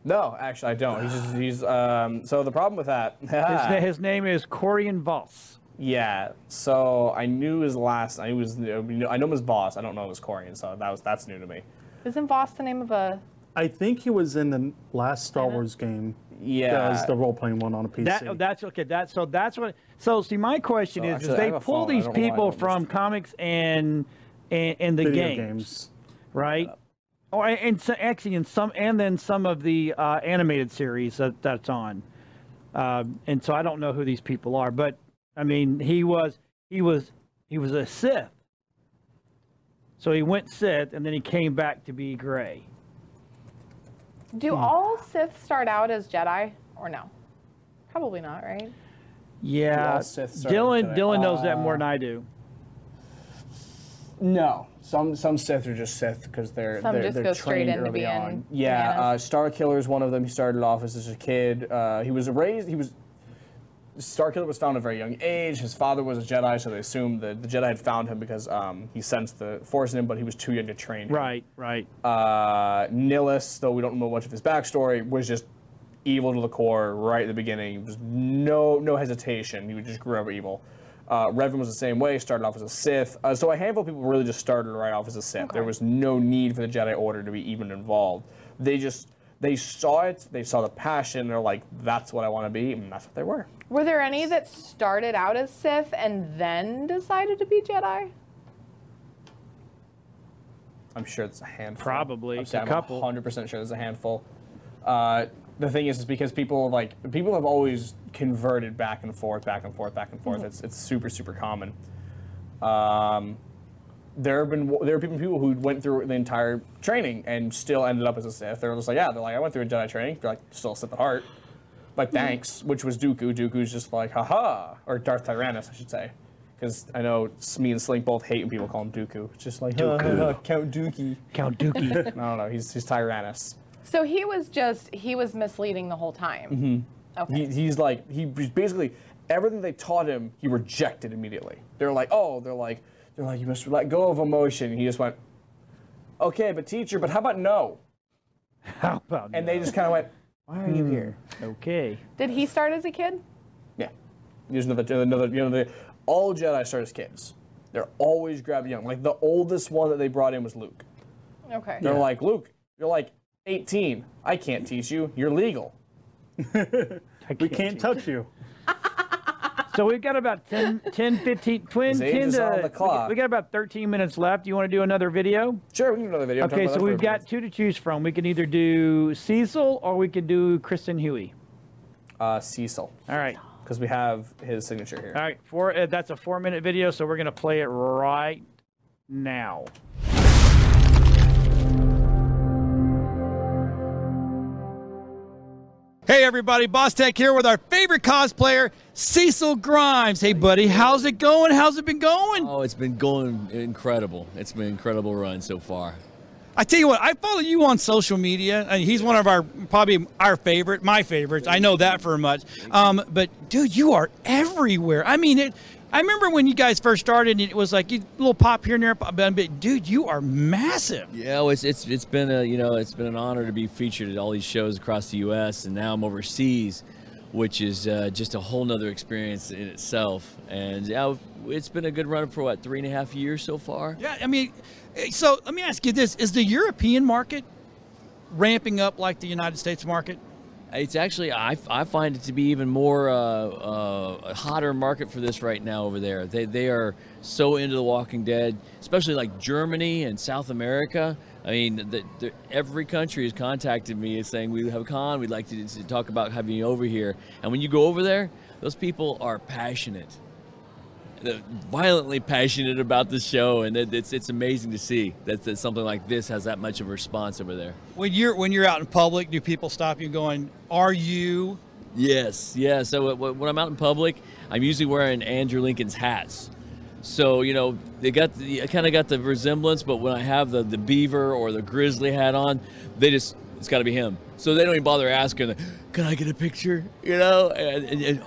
No, actually, I don't. He's just he's um. So the problem with that. His, na- his name is Corian Voss. Yeah, so I knew his last. I knew his. I know him as boss. I don't know him as Corian, so that was that's new to me. Isn't Voss the name of a? I think he was in the last Star Wars game. Yeah. That was the role playing one on a PC. That, that's okay. That's so. That's what. So, see, my question So, is: actually, is they pull phone. These don't know why I people from comics and and, and the games, games. right? Or and so, actually, in some and then some of the uh, animated series that that's on. Um, and so I don't know who these people are, but I mean, he was he was he was a Sith. So he went Sith, and then he came back to be Gray. Do all Sith start out as Jedi or no? Probably not, right? Yeah, all Sith started Dylan Dylan knows that more Uh, than I do. No, some some Sith are just Sith because they're Some they're, just they're go straight trained into early being on. Yeah, uh. Star Killer is one of them. He started off as just a kid. Uh, he was raised. He was Star Killer was found at a very young age. His father was a Jedi, so they assumed that the Jedi had found him because um, he sensed the Force in him, but he was too young to train. him. Right, right. Uh, Nihilus, though we don't know much of his backstory, was just evil to the core right at the beginning. There was no no hesitation. He just grew up evil. Uh, Revan was the same way. Started off as a Sith. Uh, so a handful of people really just started right off as a Sith. There was no need for the Jedi Order to be even involved. They just they saw it. They saw the passion. They're like, that's what I want to be, and that's what they were. Were there any that started out as Sith and then decided to be Jedi? I'm sure it's a handful. Probably. I'm, It's a I'm couple. 100% sure there's a handful. Uh, the thing is, is because people like people have always converted back and forth, back and forth, back and forth. It's it's super super common. Um, there have been there have been people who went through the entire training and still ended up as a Sith. They're just like, yeah, they're like, I went through a Jedi training. They're like, still a Sith at heart. Like, thanks, which was Dooku. Dooku's just like, haha, or Darth Tyrannus, I should say. Because I know me and Slink both hate when people call him Dooku. It's just like, Dooku. Count Dookie. Count Dookie. I don't know, he's, he's Tyrannus. So he was just he was misleading the whole time. Mm-hmm. Okay. He, he's like, he basically, everything they taught him, he rejected immediately. They're like, oh, they're like, they're like, you must let go of emotion. He just went, okay, but teacher, but how about no? How about And no? they just kind of went, why are you here? Hmm. okay? Did he start as a kid? Yeah. There's another, another, you know, the, all Jedi start as kids. They're always grab young. Like the oldest one that they brought in was Luke. Okay. They're like, Luke, you're like 18. I can't teach you. You're legal. I We can't touch you. So we've got about 10, 10 15, 20, 10 to, the we got- clock. We got about 13 minutes left. You want to do another video? Sure, we can do another video. Okay, so we've got two to choose from. We can either do Cecil or we can do Kristen Huey. uh, Cecil All right. because we have his signature here. All right. Four, uh, that's a four minute video, so we're going to play it right now. Hey everybody, Boss Tech here with our favorite cosplayer, Cecil Grimes. Hey buddy, how's it going? How's it been going? Oh, it's been going incredible. It's been an incredible run so far. I tell you what, I follow you on social media, and he's one of our probably our favorite, my favorites. I know that for much. Um, but dude, you are everywhere. I mean, it. I remember when you guys first started, and it was like a little pop here and there, but dude, you are massive. Yeah, well, it's it's it's been a you know it's been an honor to be featured at all these shows across the U.S. and now I'm overseas, which is uh, just a whole nother experience in itself. And yeah, it's been a good run for what three and a half years so far. Yeah, I mean, eh, so let me ask you this: Is the European market ramping up like the United States market? It's actually I, I find it to be even more uh, uh, a hotter market for this right now over there. They they are so into The Walking Dead, especially like Germany and South America. I mean, the, the, every country has contacted me saying we have a con. We'd like to, to talk about having you over here. And when you go over there, those people are passionate, violently passionate about the show, and it, it's it's amazing to see that, that something like this has that much of a response over there. When you're when you're out in public, do people stop you going, "Are you?" Yes, yeah. So when I'm out in public, I'm usually wearing Andrew Lincoln's hats. So you know they got the, I kind of got the resemblance, but when I have the the beaver or the grizzly hat on, they just it's got to be him. So they don't even bother asking, "Can I get a picture?" You know, and, and, and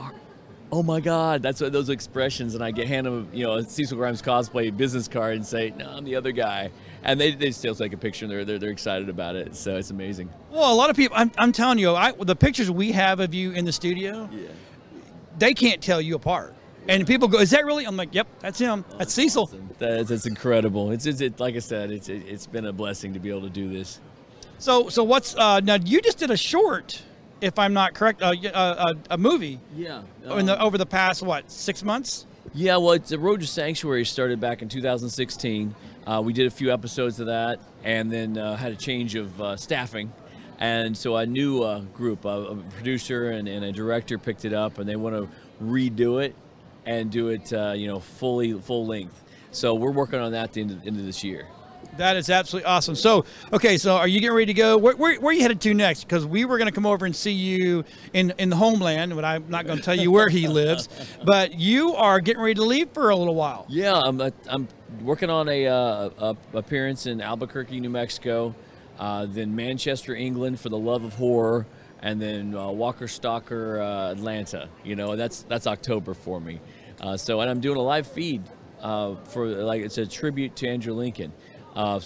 oh my God, that's what those expressions, and I get hand them you know a Cecil Grimes cosplay business card and say, "No, I'm the other guy," and they, they still take a picture and they're, they're they're excited about it. So it's amazing. Well, a lot of people. I'm, I'm telling you, I, the pictures we have of you in the studio, Yeah. they can't tell you apart. And people go, "Is that really?" I'm like, "Yep, that's him. That's Cecil." That's, that's incredible. It's, it's it, like I said, it's it, it's been a blessing to be able to do this. So, so what's uh, now? You just did a short, if I'm not correct, uh, y- uh, a, a movie Yeah. in the over the past what six months? Yeah, well, it's the Road to Sanctuary started back in 2016. Uh, we did a few episodes of that, and then uh, had a change of uh, staffing, and so a new uh, group, a, a producer and, and a director, picked it up, and they want to redo it and do it, uh, you know, fully full length. So we're working on that at the end of, end of this year. That is absolutely awesome. So, okay, so are you getting ready to go? Where, where, where are you headed to next? Because we were going to come over and see you in, in the homeland, but I'm not going to tell you where he lives. But you are getting ready to leave for a little while. Yeah, I'm, uh, I'm working on a, uh, a appearance in Albuquerque, New Mexico, uh, then Manchester, England for the love of horror, and then uh, Walker Stalker, uh, Atlanta. You know, that's that's October for me. Uh, so, and I'm doing a live feed uh, for like it's a tribute to Andrew Lincoln. Uh,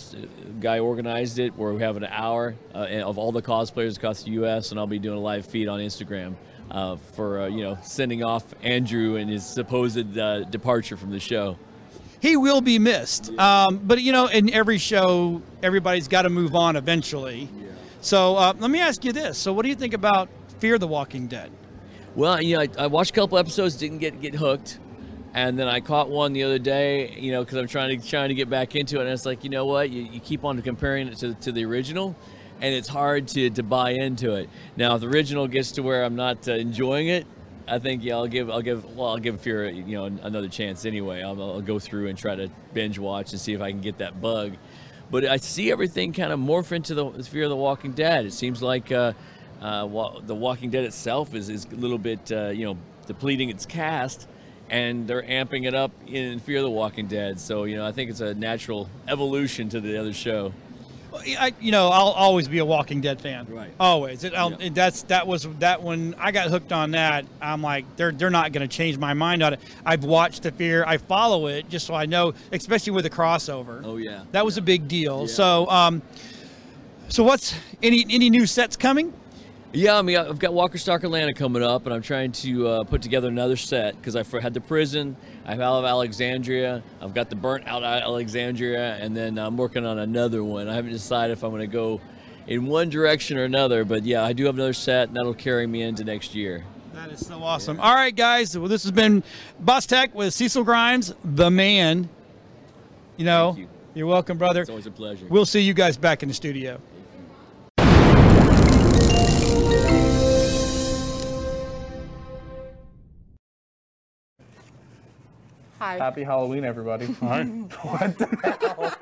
guy organized it where we have an hour uh, of all the cosplayers across the U.S. and I'll be doing a live feed on Instagram uh, for uh, you know sending off Andrew and his supposed uh, departure from the show. He will be missed. Um, but, you know, in every show, everybody's got to move on eventually. So uh, let me ask you this. So, what do you think about Fear the Walking Dead? Well, you know, I, I watched a couple episodes, didn't get get hooked, and then I caught one the other day. You know, because I'm trying to trying to get back into it, and it's like, you know what, you, you keep on comparing it to to the original, and it's hard to to buy into it. Now, if the original gets to where I'm not uh, enjoying it, I think yeah, I'll give I'll give well I'll give Fear you know another chance anyway. I'll, I'll go through and try to binge watch and see if I can get that bug. But I see everything kind of morph into the Fear of the Walking Dead. It seems like. Uh, uh, the Walking Dead itself is, is a little bit, uh, you know, depleting its cast, and they're amping it up in Fear of the Walking Dead. So, you know, I think it's a natural evolution to the other show. I, you know, I'll always be a Walking Dead fan. Right. Always. It, I'll, Yeah. it- that's that was that when I got hooked on that. I'm like, they're they're not going to change my mind on it. I've watched the Fear. I follow it just so I know, especially with the crossover. Oh, yeah. That was a big deal. Yeah. So, um, so what's any any new sets coming? Yeah, I mean, I've got Walker Stalker Atlanta coming up, and I'm trying to uh, put together another set because I've had the prison, I have Of Alexandria, I've got the burnt out Alexandria, and then I'm working on another one. I haven't decided if I'm going to go in one direction or another, but yeah, I do have another set, and that'll carry me into next year. That is so awesome. All right, guys. Well, this has been Boss Tech with Cecil Grimes, the man. You know, you. you're welcome, brother. It's always a pleasure. We'll see you guys back in the studio. Hi. Happy Halloween, everybody. what the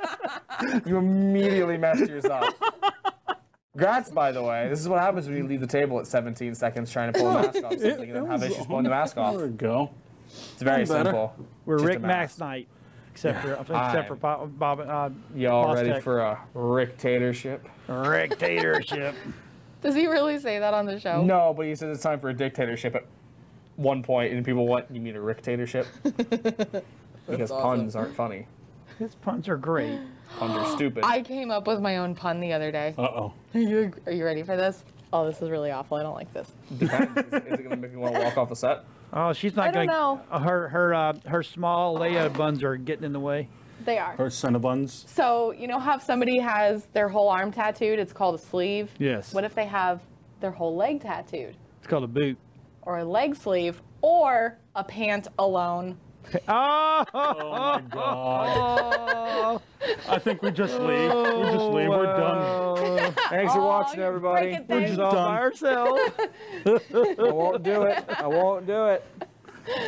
hell? you immediately messed yours up. Congrats, by the way. This is what happens when you leave the table at 17 seconds trying to pull a mask off something and then have issues pulling the mask off. There we go. It's very simple. We're Just Rick mask. Max night, except for except for Bob. Bob uh, Y'all Boss ready Tech. for a dictatorship? dictatorship. Does he really say that on the show? No, but he says it's time for a dictatorship. One point, and people want you mean a dictatorship because puns aren't funny. His puns are great. Puns are stupid. I came up with my own pun the other day. Uh oh. Are you are you ready for this? Oh, this is really awful. I don't like this. Depends. is, is it gonna make me want to walk off the set? Oh, she's not I don't gonna. know. uh, Her her uh, her small Leia buns are getting in the way. They are. Or Cinnabons. So you know how if somebody has their whole arm tattooed, it's called a sleeve. Yes. What if they have their whole leg tattooed, It's called a boot. Or a leg sleeve, or a pant alone? Oh, Oh my god. I think we just leave. We just leave. We're oh, done. Thanks for Oh, watching, everybody. We're just all done. by ourselves. I won't do it. I won't do it.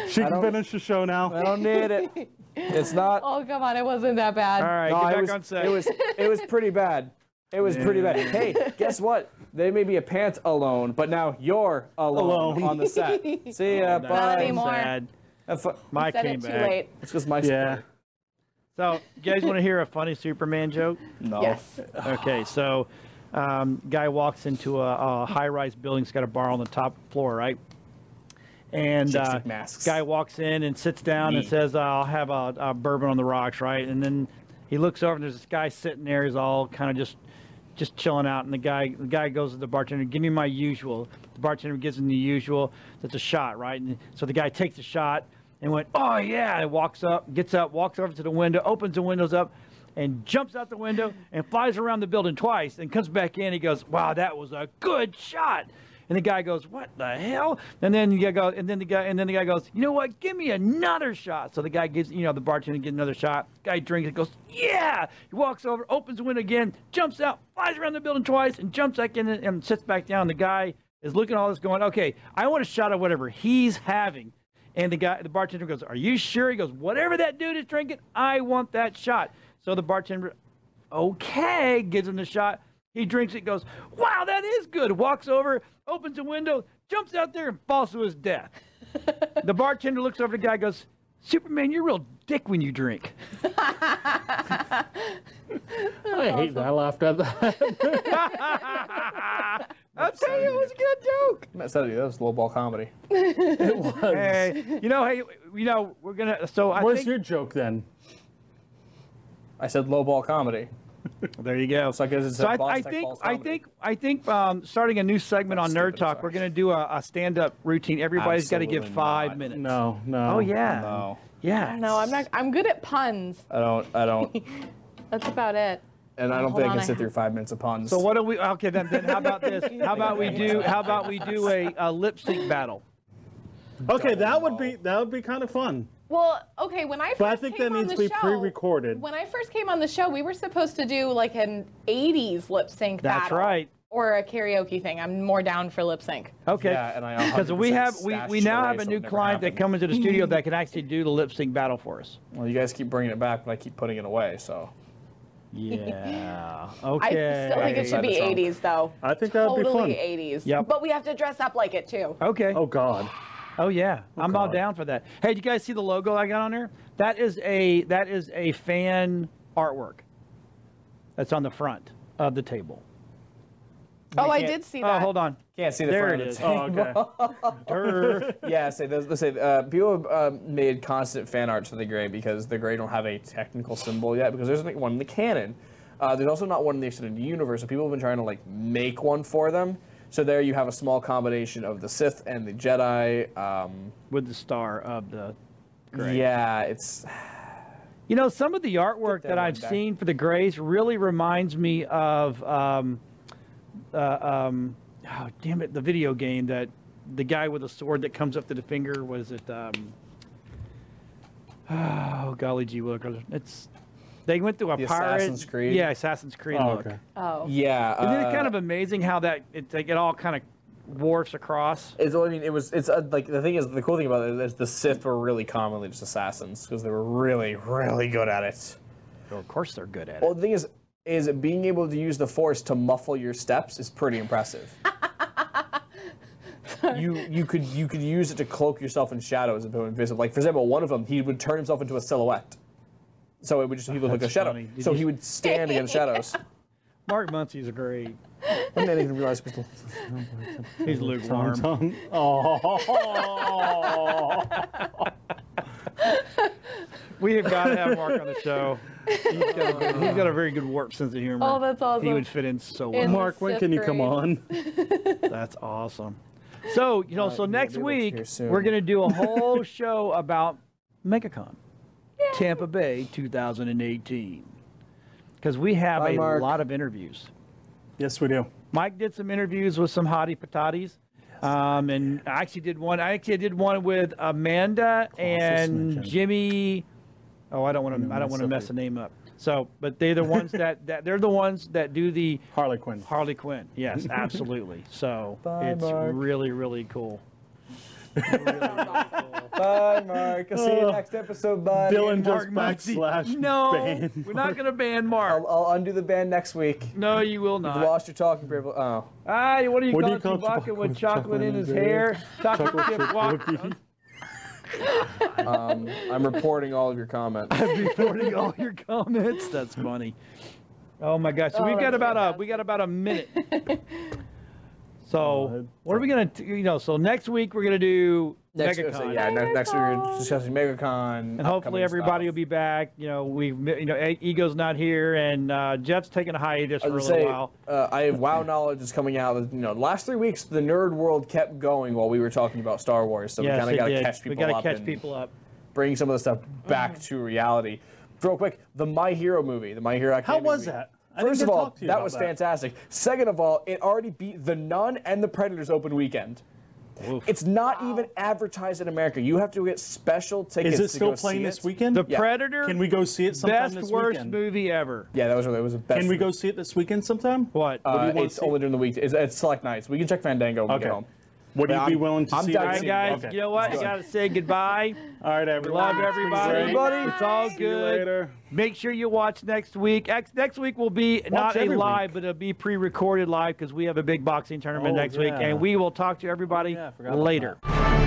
She can finish the show now. I don't need it. It's not. Oh come on, it wasn't that bad. All right, No, get back was, on set. it was it was pretty bad. It was pretty bad. Hey, guess what? They may be a pant alone, but now you're alone, Alone. on the set. See ya. That's Bye. anymore. sad. Have fun. Mike Said came it too back. late. It's because my Yeah. So, you guys want to hear a funny Superman joke? No. Yes. Okay, so um, guy walks into a, a high-rise building. He's got a bar on the top floor, right? And uh, masks. guy walks in and sits down and says, "I'll have a, a bourbon on the rocks," right? And then he looks over and there's this guy sitting there. He's all kind of just just chilling out. And the guy the guy goes to the bartender, "Give me my usual." The bartender gives him the usual. That's a shot, right? And so the guy takes a shot and went, "Oh yeah!" And walks up, gets up, walks over to the window, opens the windows up. And jumps out the window and flies around the building twice and comes back in. He goes, "Wow, that was a good shot." And the guy goes, "What the hell?" And then the guy goes, and then the guy, and then the guy goes, "You know what? Give me another shot." So the guy gives, you know, the bartender gets another shot. Guy drinks it, goes, "Yeah!" He walks over, opens the window again, jumps out, flies around the building twice, and jumps back in and, sits back down. The guy is looking at all this, going, "Okay, I want a shot of whatever he's having." And the guy, the bartender goes, "Are you sure?" He goes, "Whatever that dude is drinking, I want that shot." So the bartender, okay, gives him the shot. He drinks it, goes, wow, that is good. Walks over, opens a window, jumps out there, and falls to his death. the bartender looks over the guy, goes, Superman, you're a real dick when you drink. I hate that. I laughed at that. I'll tell you, it was a good joke. I said it, that was low ball comedy. It was. Hey, you know, hey, you know, we're gonna. So I Where's think your joke then? I said low ball comedy. there you go. So I guess it's So a I, Boss I Tech think Balls I think I think um, starting a new segment on Nerd Talk, we're gonna do a, a stand-up routine. Everybody's got to give five not. minutes. No, no. Oh yeah. No, Yeah. No, I'm not. I'm good at puns. I don't. I don't. That's about it. And I don't Hold think I can I sit have- through five minutes of puns. So what do we? Okay, then, then how about this? How about we do? How about we do a, a lip sync battle? Okay, that would be that would be kind of fun. Well, okay. When I first But I think came that on needs the to be show- pre-recorded. When I first came on the show, we were supposed to do like an '80s lip sync That's battle. right. Or a karaoke thing. I'm more down for lip sync. Okay. Yeah, and I Because we have we, we now have a new it never client that comes into the studio that can actually do the lip sync battle for us. Well, you guys keep bringing it back, but I keep putting it away. So Yeah. Okay. I still think it should be 80s though. I think that would be fun. totally fun. 80s. Yep. But we have to dress up like it too. Okay. Oh God. Oh yeah, I'm all down for that. Hey, do you guys see the logo I got on there? That is a that is a fan artwork. That's on the front of the table. Oh, I can't- did see that. Oh, hold on. can't see the There front it of is. the Oh, okay. Durr. yeah, say let's let's say uh, people have uh, made constant fan arts for the Gray because the Gray don't have a technical symbol yet because there's like one in the canon. Uh, there's also not one in the extended universe, so people have been trying to like make one for them. So there you have a small combination of the Sith and the Jedi. Um, with the star of the. Gray. yeah, it's You know, some of the artwork that that I've back. seen for the Grays really reminds me of, um, uh, um, oh, damn it, the video game that the guy with a sword that comes up to the finger was it? Um, oh golly gee! It's they went through a The pirate. Assassin's Creed? Yeah, Assassin's Creed Oh, look. okay. Oh. yeah. Isn't uh, it kind of amazing how that it, like, it all kind of warps across? It's, I mean, it was. It's uh, like the thing is, the cool thing about it is the Sith were really commonly just assassins because they were really, really good at it. Well, of course, they're good at it. Well, the thing is, is being able to use the Force to muffle your steps is pretty impressive. you you could you could use it to cloak yourself in shadows and become invisible. Like for example, one of them, he would turn himself into a silhouette, so it would just he would look like a shadow. funny. Did So you- he would stand against shadows. Mark Muncie's a great. I didn't even realize people. He's lukewarm. Tongue. Oh. We have got to have Mark on the show. He's got a, good, he's got a very good warp sense of humor. Oh, that's awesome. He would fit in so well. In- Mark, when can you come on? That's awesome. So, you know, so next be able to week hear soon. we're going to do a whole show about MegaCon, Tampa Bay 2018. Because we have Bye, a Mark. lot of interviews. yes, we do. Mike did some interviews with some hottie patatis. Um, and I actually did one. I actually did one with Amanda and mention. Jimmy. Oh, I don't want to. I don't want to mess mess the name up. So, but they're the ones that, that they're the ones that do the Harley Quinn. Harley Quinn. Yes, absolutely. So Bye, it's Mark. really, really cool. Bye, Mark. I'll see you next episode, Bye. Dylan Mark just backslash No, ban. we're not going to ban Mark. I'll, I'll undo the ban next week. No, you will You've not. lost your talking privilege. Oh. Ah, what do you What do you call Chewbacca Chewbacca with with chocolate in his his hair? Chocolate, Chocolate chip chip walk. Um, I'm reporting all of your comments. I'm reporting all your comments. That's funny. Oh my gosh! So Oh, we've got that's about a we got about a minute. So what are we gonna t- you know? So next week we're gonna do Next, MegaCon. so yeah, ne- next week we're discussing MegaCon. And hopefully everybody will be back. You know, we've you know E- Ego's not here, and uh, Jeff's taking a hiatus I for a was little gonna say, while. uh, I have WoW knowledge is coming out. You know, the last three weeks the nerd world kept going while we were talking about Star Wars. So yes, we kind it of got to did. catch people we got to up catch and people up. bring some of the stuff back to reality. Real quick, the My Hero movie, the My Hero How Academia was movie. that? I didn't First of all, talk to you that was that. fantastic. Second of all, it already beat The Nun and The Predators open weekend. It's not even advertised in America. You have to get special tickets. Is it to still go playing this it. weekend? The Yeah. Predator. Can we go see it sometime best this worst weekend? movie ever. Yeah, that was really, it was the best. Can we go see it this weekend sometime? What? What do Uh, you want it's to see? only during the week. It's, it's select nights. We can check Fandango when we Okay. get home. Would you be willing to I'm see down it? All to right, see guys. Okay. You know what? I gotta say goodbye. All right, everyone. Love everybody. everybody. It's all See you good. later. Make sure you watch next week. Next week will be not a live, week. but it'll be pre-recorded live because we have a big boxing tournament Oh, next week, and we will talk to everybody oh, Yeah, I about later. that.